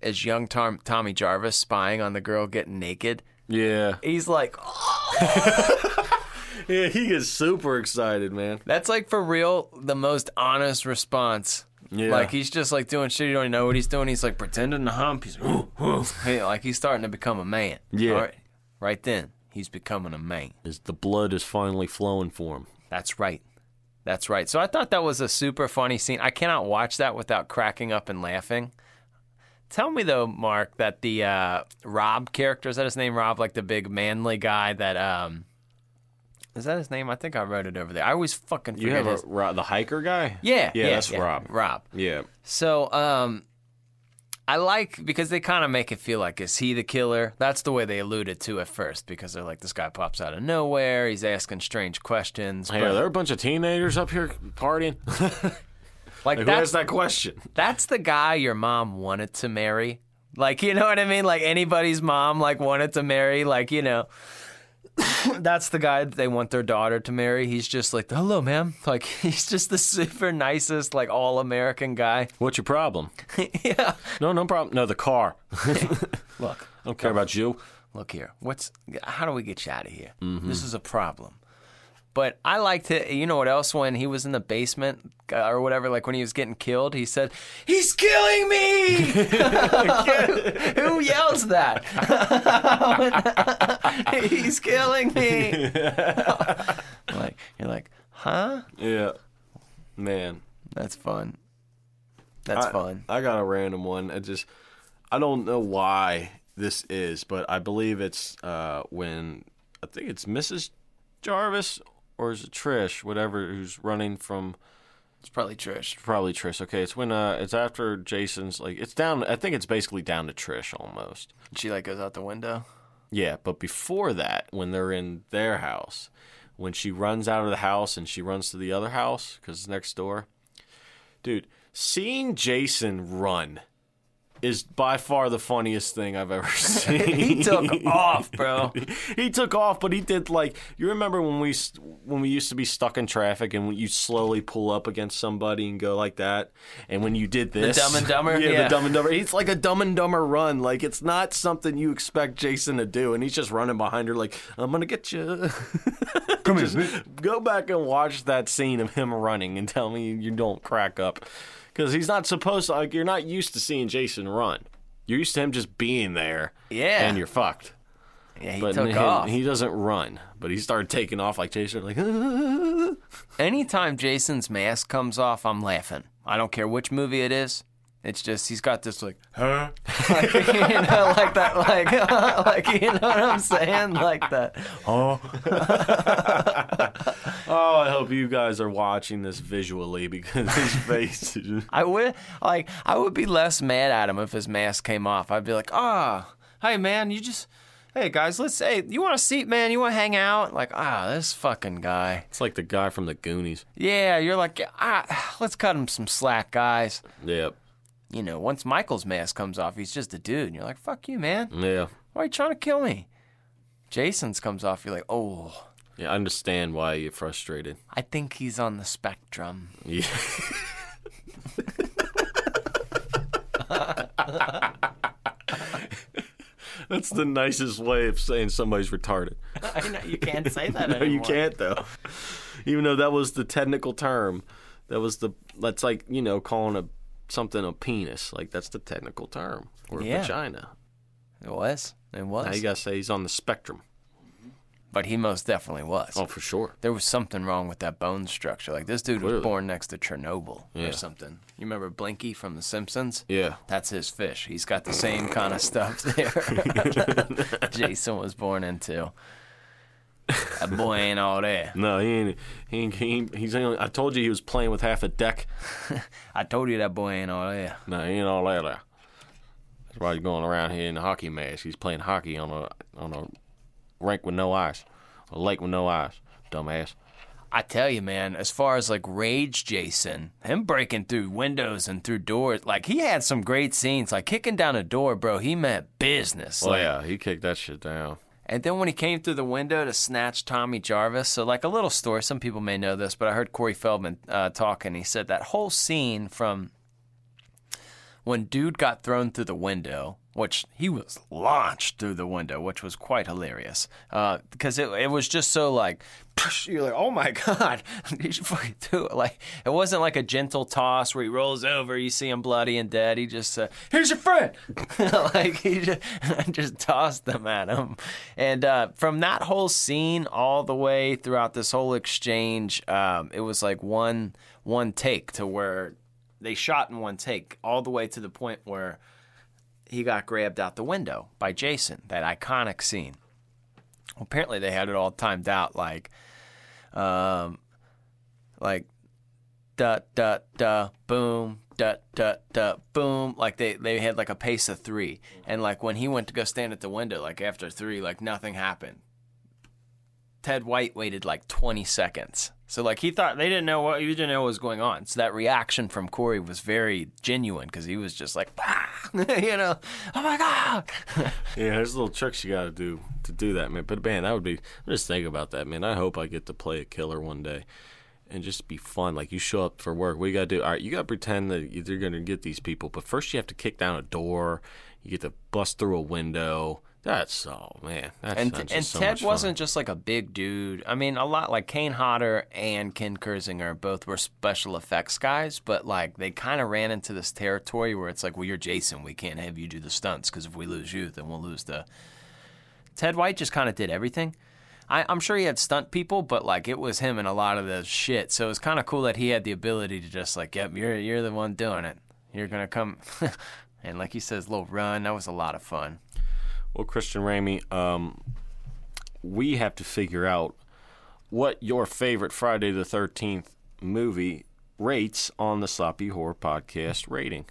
S1: Is young Tom- Tommy Jarvis spying on the girl getting naked?
S2: Yeah.
S1: He's like, oh.
S2: Yeah, he gets super excited, man.
S1: That's like for real the most honest response.
S2: Yeah.
S1: Like he's just like doing shit. You don't even know what he's doing. He's like pretending to hump. He's like, hey, like he's starting to become a man.
S2: Yeah.
S1: All right. Right then, he's becoming a man.
S2: Is the blood is finally flowing for him.
S1: That's right. That's right. So I thought that was a super funny scene. I cannot watch that without cracking up and laughing. Tell me though, Mark, that the uh, Rob character is that his name? Rob, like the big manly guy that um, is that his name? I think I wrote it over there. I always fucking forget
S2: You have
S1: his.
S2: a the hiker guy?
S1: Yeah,
S2: yeah,
S1: yeah,
S2: that's
S1: yeah,
S2: Rob.
S1: Rob.
S2: Yeah,
S1: So, um, I like because they kind of make it feel like is he the killer? That's the way they alluded to at first because they're like this guy pops out of nowhere, he's asking strange questions.
S2: Hey,
S1: but,
S2: are there a bunch of teenagers up here partying?
S1: like
S2: Who
S1: that's
S2: that question?
S1: that's the guy your mom wanted to marry. Like you know what I mean? Like anybody's mom like wanted to marry. Like you know. That's the guy that they want their daughter to marry. He's just like, hello, ma'am. Like, he's just the super nicest, like, all American guy.
S2: What's your problem?
S1: yeah.
S2: No, no problem. No, the car.
S1: Look,
S2: I don't care about you.
S1: look here. What's how do we get you out of here? Mm-hmm. This is a problem. But I liked it. You know what else? When he was in the basement uh, or whatever, like when he was getting killed, he said, "He's killing me." Who yells that? He's killing me. like you're like, huh?
S2: Yeah, man.
S1: That's fun. That's
S2: I,
S1: fun.
S2: I got a random one. I just I don't know why this is, but I believe it's uh, when I think it's Mrs. Jarvis or is it Trish, whatever, who's running from
S1: It's probably Trish.
S2: probably Trish. Okay, it's when uh, it's after Jason's like it's down. I think it's basically down to Trish almost.
S1: She like goes out the window.
S2: Yeah, but before that, when they're in their house, when she runs out of the house and she runs to the other house because it's next door, dude, seeing Jason run is by far the funniest thing I've ever seen.
S1: He took off, bro.
S2: he took off, but he did like you remember when we when we used to be stuck in traffic and you slowly pull up against somebody and go like that, and when you did this, the
S1: Dumb and Dumber?
S2: yeah,
S1: Yeah.
S2: the Dumb and Dumber. It's like a Dumb and Dumber run, like it's not something you expect Jason to do, and he's just running behind her like I'm gonna get you. Come here, go back and watch that scene of him running and tell me you don't crack up because he's not supposed to. Like you're not used to seeing Jason run. You're used to him just being there,
S1: Yeah.
S2: and you're fucked.
S1: Yeah, he
S2: But
S1: took
S2: he,
S1: off.
S2: he doesn't run, but he started taking off like Jason, like
S1: Anytime Jason's mask comes off, I'm laughing. I don't care which movie it is. It's just he's got this like, huh? like, you know, like that, like, like you know what I'm saying, like that. Oh,
S2: Oh, I hope you guys are watching this visually because his face. is-
S1: I would like, I would be less mad at him if his mask came off. I'd be like, ah, hey man, you just, hey guys, let's, hey, you want a seat, man? You want to hang out? Like, ah, this fucking guy.
S2: It's like the guy from the Goonies.
S1: Yeah, you're like, ah, let's cut him some slack, guys.
S2: Yep.
S1: You know, once Michael's mask comes off, he's just a dude. And you're like, fuck you, man.
S2: Yeah.
S1: Why are you trying to kill me? Jason's comes off, you're like, oh,
S2: Yeah. I understand why you're frustrated.
S1: I think he's on the spectrum.
S2: Yeah. That's the nicest way of saying somebody's retarded.
S1: I know you can't say that
S2: No, you can't though. Even though that was the technical term, that was the that's like you know calling a something a penis. Like that's the technical term or
S1: Yeah.
S2: vagina.
S1: It was. It was.
S2: Now you gotta say he's on the spectrum.
S1: but he most definitely was.
S2: Oh, for sure.
S1: There was something wrong with that bone structure. Like this dude
S2: Clearly.
S1: was born next to Chernobyl
S2: Yeah.
S1: or something. You remember Blinky from The Simpsons?
S2: Yeah.
S1: That's his fish. He's got the same kind of stuff there. Jason was born into. That boy ain't all there.
S2: No, he ain't. He ain't, he ain't he's only, I told you he was playing with half a deck.
S1: I told you that boy ain't all there.
S2: No, he ain't all that there. That's why he's going around here in a hockey mask. He's playing hockey on a on a rink with no ice, a lake with no ice. Dumbass.
S1: I tell you, man, as far as like Rage Jason, him breaking through windows and through doors, like he had some great scenes. Like kicking down a door, bro, he meant business.
S2: Oh
S1: Like,
S2: yeah, he kicked that shit down.
S1: And then when he came through the window to snatch Tommy Jarvis, so like a little story, some people may know this, but I heard Corey Feldman uh, talking. He said that whole scene from when dude got thrown through the window, which he was launched through the window, which was quite hilarious uh, because it, it was just so like, you're like, oh my God, he should fucking do it. Like, it wasn't like a gentle toss where he rolls over, you see him bloody and dead. He just, uh, here's your friend. like, he just, just tossed them at him. And uh, from that whole scene all the way throughout this whole exchange, um, it was like one one take to where they shot in one take all the way to the point where he got grabbed out the window by Jason, that iconic scene. Well, apparently they had it all timed out like um like da da da boom da da da boom like they they had like a pace of 3 and like when he went to go stand at the window like after 3 like nothing happened. Ted White waited like 20 seconds. So like he thought they didn't know what he didn't know what was going on. So that reaction from Corey was very genuine because he was just like, ah! you know, oh my god.
S2: Yeah, there's little tricks you got to do to do that, man. But man, that would be. I'm just thinking about that, man. I hope I get to play a killer one day, and just be fun. Like you show up for work, what you got to do? All right, you got to pretend that you're going to get these people, but first you have to kick down a door. You get to bust through a window. That's oh man, that
S1: and
S2: sounds
S1: and
S2: so
S1: Ted wasn't just like a big dude. I mean, a lot like Kane Hodder and Ken Kirzinger both were special effects guys, but like they kind of ran into this territory where it's like, well, you're Jason, we can't have you do the stunts because if we lose you, then we'll lose the. Ted White just kind of did everything. I, I'm sure he had stunt people, but like it was him and a lot of the shit. So it was kind of cool that he had the ability to just like, yep, you're you're the one doing it. You're gonna come, and like he says, little run. That was a lot of fun.
S2: Well, Christian Ramey, um, we have to figure out what your favorite Friday the 13th movie rates on the Sloppy Horror Podcast rating.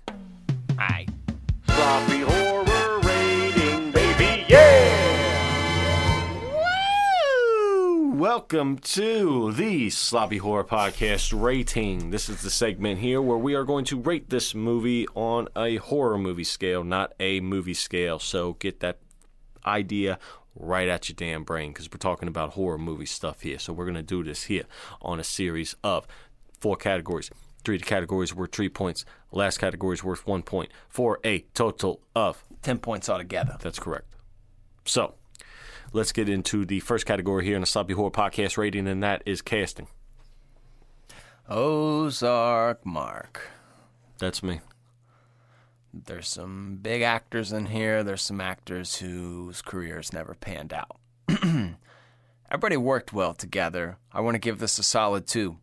S1: Aye.
S2: Sloppy Horror rating, baby, yeah! Woo! Welcome to the Sloppy Horror Podcast rating. This is the segment here where we are going to rate this movie on a horror movie scale, not a movie scale. So get that idea right at your damn brain because we're talking about horror movie stuff here. So we're going to do this here on a series of four categories. Three categories worth three points. Last category is worth one point for a total of.
S1: 10 points altogether.
S2: That's correct. So let's get into the first category here in the Sloppy Horror Podcast rating, and that is casting.
S1: Ozark Mark.
S2: That's me.
S1: There's some big actors in here. There's some actors whose careers never panned out. Everybody worked well together. I want to give this a solid two.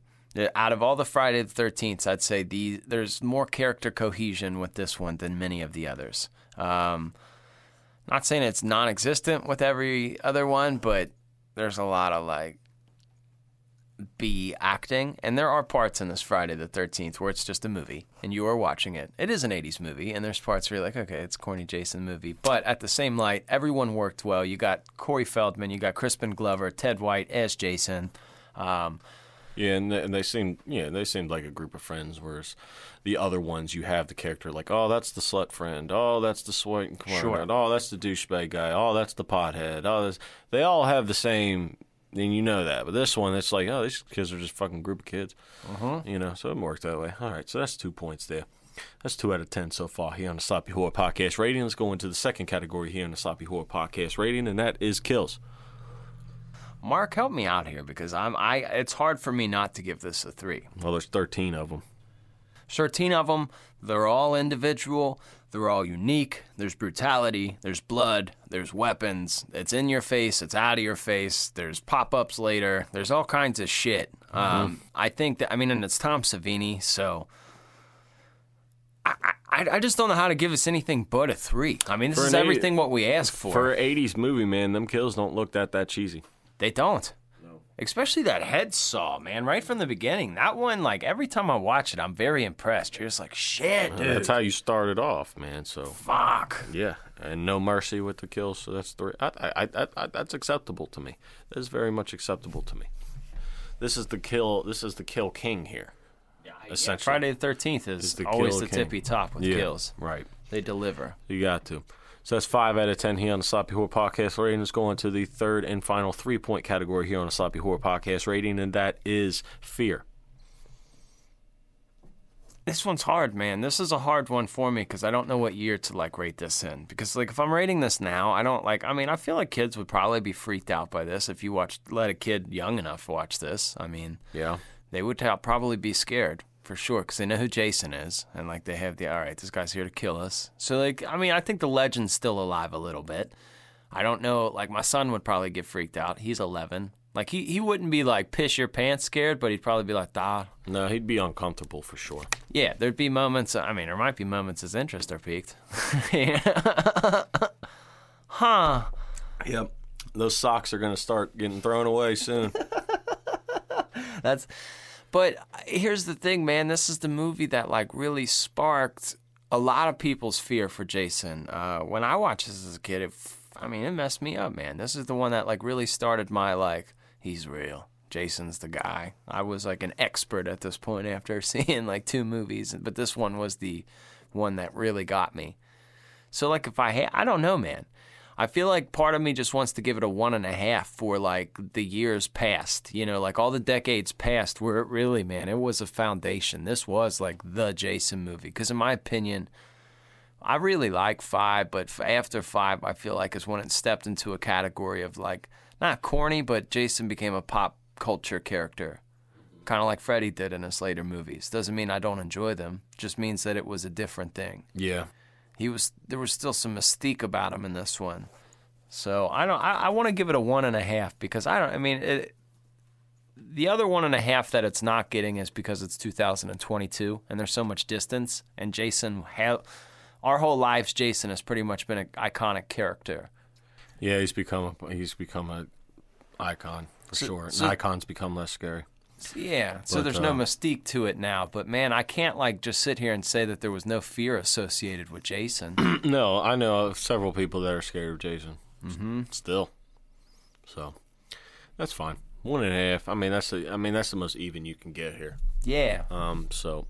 S1: Out of all the Friday the 13th, I'd say the, there's more character cohesion with this one than many of the others. Um, not saying it's non existent with every other one, but there's a lot of like B acting, and there are parts in this Friday the 13th where it's just a movie and you are watching it. It is an 80s movie, and there's parts where you're like, okay, it's a corny Jason movie. But at the same light, everyone worked well. You got Corey Feldman, you got Crispin Glover, Ted White as Jason. Um,
S2: Yeah, and they, and they seemed yeah they seemed like a group of friends, whereas the other ones you have the character like oh that's the slut friend, oh that's the sweat
S1: Sure.
S2: oh that's the douchebag guy, oh that's the pothead, oh this, they all have the same, and you know that. But this one, it's like oh these kids are just fucking group of kids, uh-huh. you know. So it worked that way. All right, so that's two points there. That's two out of ten so far here on the Sloppy Horror Podcast rating. Let's go into the second category here on the Sloppy Horror Podcast rating, and that is kills.
S1: Mark, help me out here because I'm I. It's hard for me not to give this a three.
S2: Well, there's 13 of them.
S1: 13 of them. They're all individual. They're all unique. There's brutality. There's blood. There's weapons. It's in your face. It's out of your face. There's pop ups later. There's all kinds of shit. Um, I think that, I mean, and it's Tom Savini, so. I, I, I just don't know how to give us anything but a three. I mean, this
S2: For
S1: is everything what we asked for.
S2: For an 80s movie, man, them kills don't look that that cheesy.
S1: They don't. Especially that head saw, man, right from the beginning. That one, like every time I watch it, I'm very impressed. You're just like, shit, dude.
S2: That's how you started off, man. So
S1: Fuck.
S2: yeah, and no mercy with the kills. So that's three. I, I, I, I, that's acceptable to me. That is very much acceptable to me. This is the kill. This is the kill king here. Essentially.
S1: Friday the Thirteenth is,
S2: Is the
S1: always the
S2: king.
S1: tippy top with
S2: Yeah,
S1: kills.
S2: Right.
S1: They deliver.
S2: You got to. So that's five out of ten here on the Sloppy Horror Podcast rating. Let's go on to the third and final three point category here on the Sloppy Horror Podcast rating, and that is fear.
S1: This one's hard, man. This is a hard one for me because I don't know what year to like rate this in. Because like if I'm rating this now, I don't like. I mean, I feel like kids would probably be freaked out by this if you watched let a kid young enough watch this. I mean,
S2: Yeah.
S1: they would probably be scared for sure because they know who Jason is and like they have the all right, this guy's here to kill us. So like, I mean, I think the legend's still alive a little bit. I don't know. Like my son would probably get freaked out. He's 11. Like he he wouldn't be like piss your pants scared, but he'd probably be like, ah,
S2: No, he'd be uncomfortable for sure.
S1: yeah. There'd be moments. I mean, there might be moments his interest are piqued. huh.
S2: Yep. Those socks are going to start getting thrown away soon.
S1: That's but here's the thing, man. This is the movie that like really sparked a lot of people's fear for Jason. Uh, when I watched this as a kid, it, I mean, it messed me up, man. This is the one that like really started my like, he's real. Jason's the guy. I was like an expert at this point after seeing like two movies, but this one was the one that really got me. So like if I ha- I don't know, man. I feel like part of me just wants to give it a one and a half for like the years past, you know, like all the decades past where it really, man, it was a foundation. This was like the Jason movie. Because in my opinion, I really like five, but after five, I feel like is when it stepped into a category of like, not corny, but Jason became a pop culture character. Kind of like Freddy did in his later movies. Doesn't mean I don't enjoy them, just means that it was a different thing
S2: yeah.
S1: He was there was still some mystique about him in this one. So I don't I, I want to give it a one and a half because I don't I mean it, the other one and a half that it's not getting is because it's 2022 and there's so much distance and Jason ha- our whole lives Jason has pretty much been an iconic character.
S2: Yeah, he's become a, he's become an icon for sure.
S1: so-
S2: and icons become less scary.
S1: Yeah, so
S2: But,
S1: there's no
S2: uh,
S1: mystique to it now, but man, I can't like just sit here and say that there was no fear associated with Jason.
S2: No, I know of several people that are scared of Jason. Mm-hmm. Still, so that's fine. One and a half. I mean, that's the, I mean that's the most even you can get here.
S1: yeah.
S2: Um, so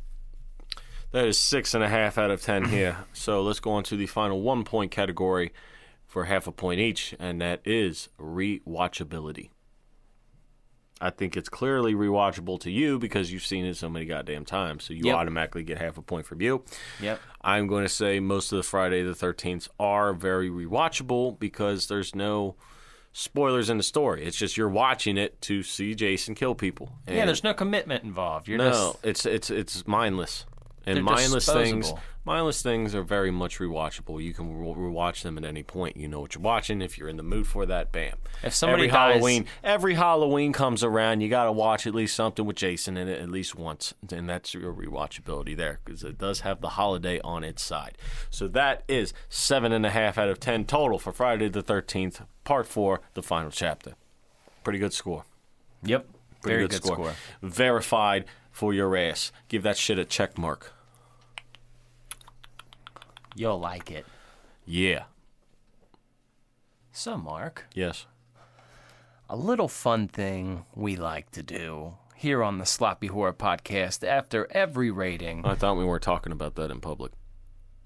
S2: that is six and a half out of ten here. So let's go on to the final one point category for half a point each, and that is rewatchability. I think it's clearly rewatchable to you because you've seen it so many goddamn times. So you
S1: Yep.
S2: automatically get half a point from you.
S1: Yep.
S2: I'm going to say most of the Friday the 13th are very rewatchable because there's no spoilers in the story. It's just you're watching it to see Jason kill people.
S1: Yeah, there's no commitment involved. You're
S2: no,
S1: just
S2: it's it's it's mindless. And
S1: They're
S2: mindless things, mindless things are very much rewatchable. You can re- rewatch them at any point. You know what you're watching. If you're in the mood for that, bam.
S1: If somebody
S2: every
S1: dies-
S2: Halloween, every Halloween comes around, you got to watch at least something with Jason in it at least once, and that's your rewatchability there because it does have the holiday on its side. So that is seven and a half out of ten total for Friday the Thirteenth, Part Four, the final chapter. Pretty good score.
S1: Yep.
S2: Pretty
S1: Very
S2: good,
S1: good,
S2: score.
S1: score.
S2: Verified for your ass. Give that shit a check mark.
S1: You'll like it.
S2: Yeah.
S1: So, Mark,
S2: Yes.
S1: a little fun thing we like to do here on the Sloppy Horror Podcast after every rating.
S2: I thought we weren't talking about that in public.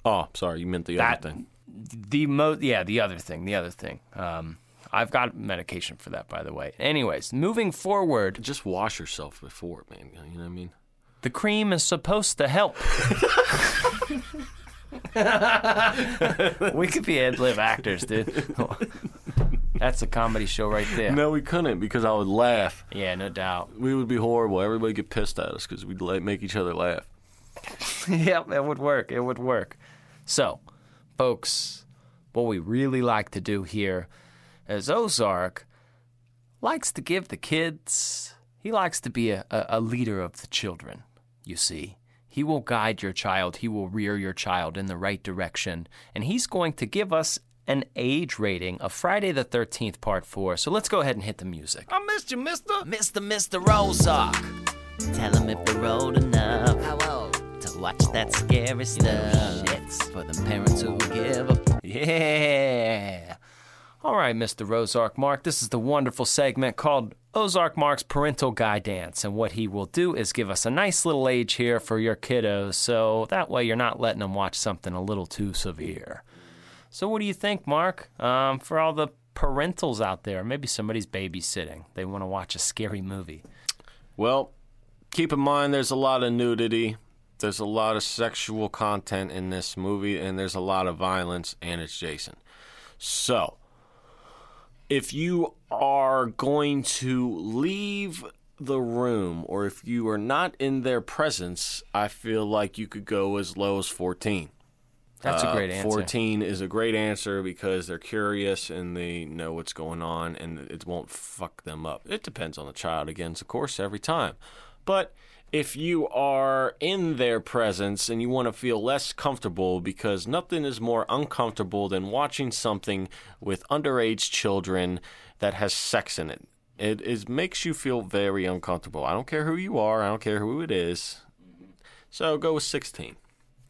S2: Oh, sorry. You meant the
S1: That-
S2: other thing.
S1: The mo yeah, the other thing, the other thing. Um, I've got medication for that, by the way. Anyways, moving forward,
S2: Just wash yourself before, man. You know what I mean?
S1: the cream is supposed to help. we could be ad lib actors, dude. That's a comedy show right there.
S2: No, we couldn't because I would laugh.
S1: Yeah, no doubt.
S2: We would be horrible. Everybody get pissed at us because we'd like, make each other laugh.
S1: yep, it would work. It would work. So, folks, what we really like to do here is Ozark likes to give the kids, he likes to be a, a, a leader of the children, you see. He will guide your child, he will rear your child in the right direction, and he's going to give us an age rating of Friday the 13th, part 4. So let's go ahead and hit the music.
S2: I missed you, mister.
S3: Mr. Mr. Ozark. Tell him if we're old enough. How old? To watch that scary stuff. It's for the parents who give up.
S1: Yeah. All right, Mr. Ozark Mark, this is the wonderful segment called Ozark Mark's Parental Guidance. And what he will do is give us a nice little age here for your kiddos, so that way you're not letting them watch something a little too severe. So, what do you think, Mark? Um, for all the parentals out there, maybe somebody's babysitting, they want to watch a scary movie.
S2: Well, keep in mind there's a lot of nudity, there's a lot of sexual content in this movie, and there's a lot of violence, and it's Jason. So, if you are going to leave the room or if you are not in their presence, I feel like you could go as low as 14.
S1: That's a
S2: Uh,
S1: great answer.
S2: 14 is a great answer because they're curious and they know what's going on and it won't fuck them up. It depends on the child, again, of course, every time. But if you are in their presence and you want to feel less comfortable because nothing is more uncomfortable than watching something with underage children that has sex in it. It is makes you feel very uncomfortable. I don't care who you are, I don't care who it is. So go with 16.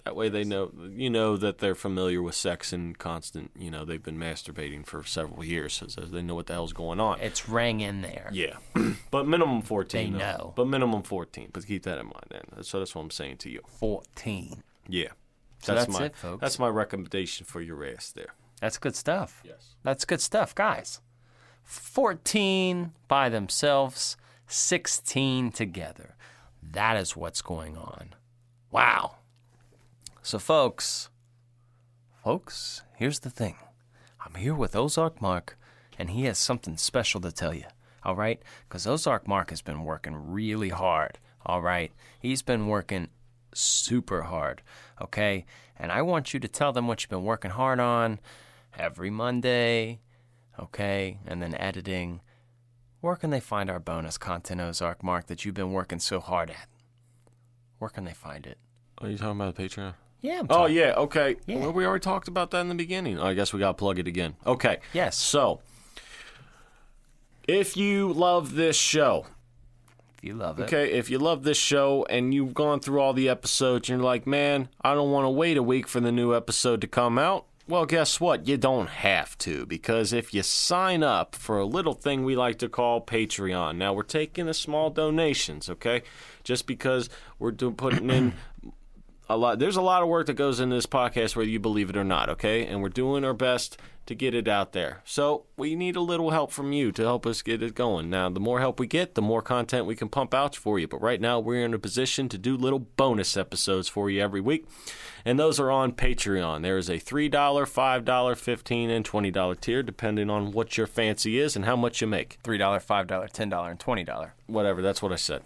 S2: That way they know you know that they're familiar with sex and constant, you know, they've been masturbating for several years so they know what the hell's going on.
S1: It's rang in there.
S2: Yeah. but minimum 14.
S1: They
S2: though.
S1: know.
S2: But minimum 14. But keep that in mind then. So that's what I'm saying to you.
S1: 14.
S2: Yeah.
S1: So that's
S2: my
S1: it, folks.
S2: that's my recommendation for your ass there.
S1: That's good stuff.
S2: Yes.
S1: That's good stuff, guys. 14 by themselves, 16 together. That is what's going on. Wow. So, folks, folks, here's the thing. I'm here with Ozark Mark, and he has something special to tell you. All right? Because Ozark Mark has been working really hard. All right? He's been working super hard. Okay? And I want you to tell them what you've been working hard on every Monday. Okay? And then editing. Where can they find our bonus content, Ozark Mark, that you've been working so hard at? Where can they find it?
S2: Are you talking about Patreon?
S1: Yeah,
S2: Oh yeah, okay.
S1: Yeah.
S2: Well, we already talked about that in the beginning. I guess we got to plug it again. Okay.
S1: Yes.
S2: So, if you love this show,
S1: If you love it.
S2: Okay, if you love this show and you've gone through all the episodes and you're like, man, I don't want to wait a week for the new episode to come out, well, guess what? You don't have to because if you sign up for a little thing we like to call Patreon, now we're taking a small donations, okay? Just because we're do- putting in a lot there's a lot of work that goes into this podcast whether you believe it or not okay and we're doing our best to get it out there so we need a little help from you to help us get it going now the more help we get the more content we can pump out for you but right now we're in a position to do little bonus episodes for you every week and those are on patreon there is a $3 $5 $15 and $20 tier depending on what your fancy is and how much you make
S1: $3, $5, $10, and $20.
S2: whatever. That's what I said.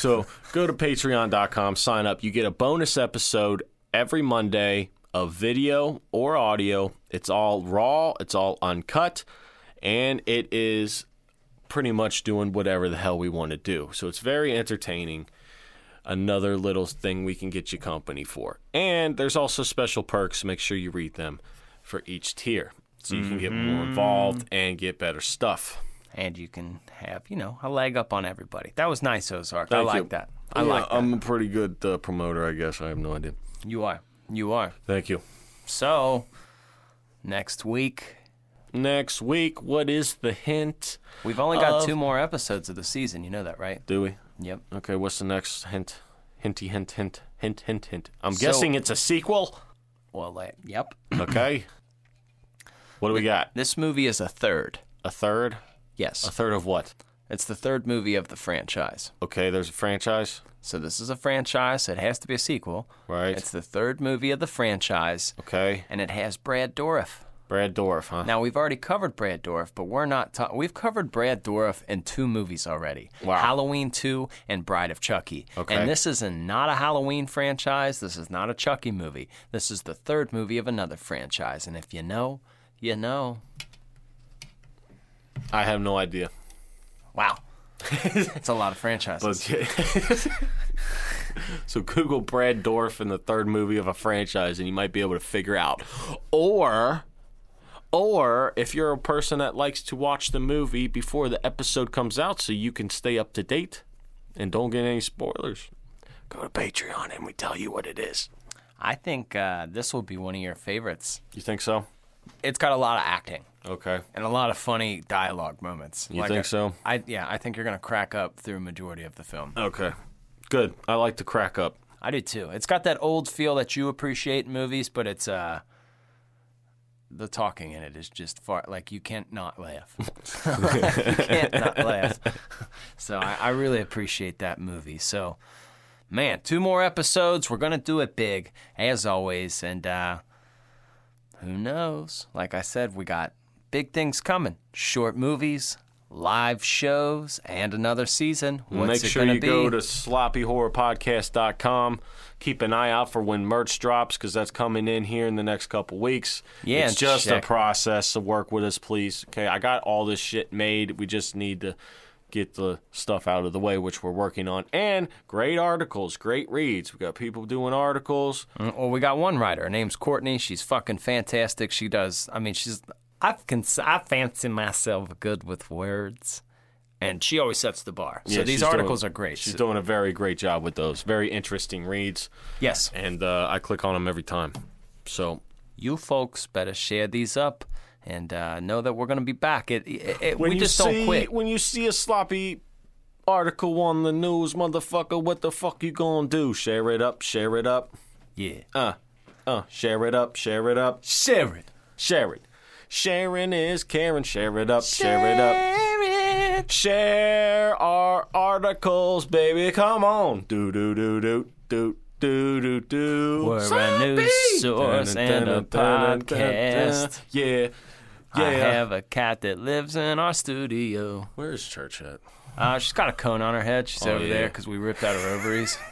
S2: So go to patreon.com, sign up. You get a bonus episode every Monday of video or audio. It's all raw, it's all uncut, and it is pretty much doing whatever the hell we want to do. So it's very entertaining. Another little thing we can get you company for. And there's also special perks. Make sure you read them for each tier so you can get more mm-hmm. involved and get better stuff.
S1: And you can have, you know, a leg up on everybody. That was nice, Ozark. I like
S2: you.
S1: that. I
S2: Yeah,
S1: like that.
S2: I'm a pretty good uh, promoter, I guess. I have no idea.
S1: you are. You are.
S2: Thank you.
S1: So, next week,
S2: Next week, what is the hint?
S1: we've only got
S2: Of-
S1: two more episodes of the season. You know that, right?
S2: Do we?
S1: Yep.
S2: Okay, what's the next hint? Hinty, hint, hint, hint, hint, hint. I'm
S1: So-
S2: guessing it's a sequel.
S1: Well, uh, yep.
S2: Okay. what do we got?
S1: This movie is a third.
S2: A third?
S1: Yes.
S2: A third of what?
S1: It's the third movie of the franchise.
S2: Okay, there's a franchise,
S1: So this is a franchise. So It has to be a sequel.
S2: right?
S1: It's the third movie of the franchise,
S2: okay.
S1: and it has Brad Dourif.
S2: Brad Dourif, huh?
S1: Now we've already covered Brad Dourif, but we're not. Ta- we've covered Brad Dourif in two movies already:
S2: Wow.
S1: Halloween Two and Bride of Chucky.
S2: Okay.
S1: And this is a, not a Halloween franchise. This is not a Chucky movie. This is the third movie of another franchise. And if you know, you know.
S2: I have no idea.
S1: Wow, it's a lot of franchises.
S2: But so Google Brad Dourif in the third movie of a franchise, and you might be able to figure out. Or, or if you're a person that likes to watch the movie before the episode comes out, so you can stay up to date and don't get any spoilers, go to Patreon and we tell you what it is.
S1: I think uh, this will be one of your favorites.
S2: You think so?
S1: It's got a lot of acting.
S2: Okay.
S1: and a lot of funny dialogue moments.
S2: You think
S1: I-
S2: so?
S1: I yeah, I think you're gonna crack up through majority of the film.
S2: Okay. Good. I like to crack up.
S1: I do too. It's got that old feel that you appreciate in movies, but it's uh the talking in it is just far like you can't not laugh. you can't not laugh. So I, I really appreciate that movie. So man, two more episodes. We're gonna do it big, as always, and uh who knows? Like I said, we got big things coming. Short movies, live shows, and another season. What's
S2: Make sure you
S1: be?
S2: go to sloppyhorrorpodcast.com. Keep an eye out for when merch drops because that's coming in here in the next couple weeks.
S1: Yeah,
S2: it's just
S1: check-
S2: a process. So work with us, please. Okay, I got all this shit made. We just need to get the stuff out of the way, which we're working on. And great articles, great reads. We got people doing articles.
S1: Mm, Well, we got one writer. Her name's Courtney. She's fucking fantastic. She does. I mean, she's. I can. I fancy myself good with words, and she always sets the bar. So these articles
S2: doing-
S1: are great.
S2: She's
S1: So-
S2: doing a very great job with those. Very interesting reads,
S1: yes,
S2: and uh, I click on them every time. So
S1: you folks better share these up and uh, know that we're gonna be back. It, it, it- we just
S2: see,
S1: don't quit.
S2: When you see a sloppy article on the news, motherfucker, what the fuck you gonna do? Share it up, share it up.
S1: Yeah,
S2: Uh, uh, share it up, share it up,
S1: share it.
S2: share it. Sharing is caring. Share it up, share it up. Share our articles, baby. Come on. Do do do do do do do do.
S1: We're a
S2: Sloppy!
S1: news source and a podcast.
S2: Yeah. Yeah.
S1: I have a cat that lives in our studio.
S2: Where's church at?
S1: Uh, she's got a cone on her head. She's
S2: Oh,
S1: over
S2: yeah.
S1: there because we ripped out her ovaries.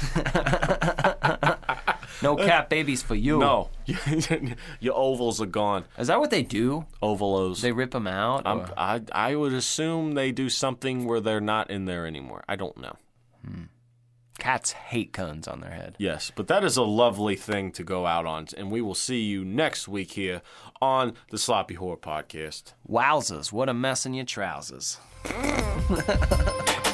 S1: no cat babies for you.
S2: No, your ovals are gone.
S1: Is that what they do?
S2: Ovalos.
S1: They rip them out?
S2: I'm,
S1: or-
S2: I I would assume they do something where they're not in there anymore. I don't know. Hmm.
S1: Cats hate cones on their head.
S2: Yes, but that is a lovely thing to go out on, and we will see you next week here on the Sloppy Horror Podcast.
S1: Wowzers, what a mess in your trousers.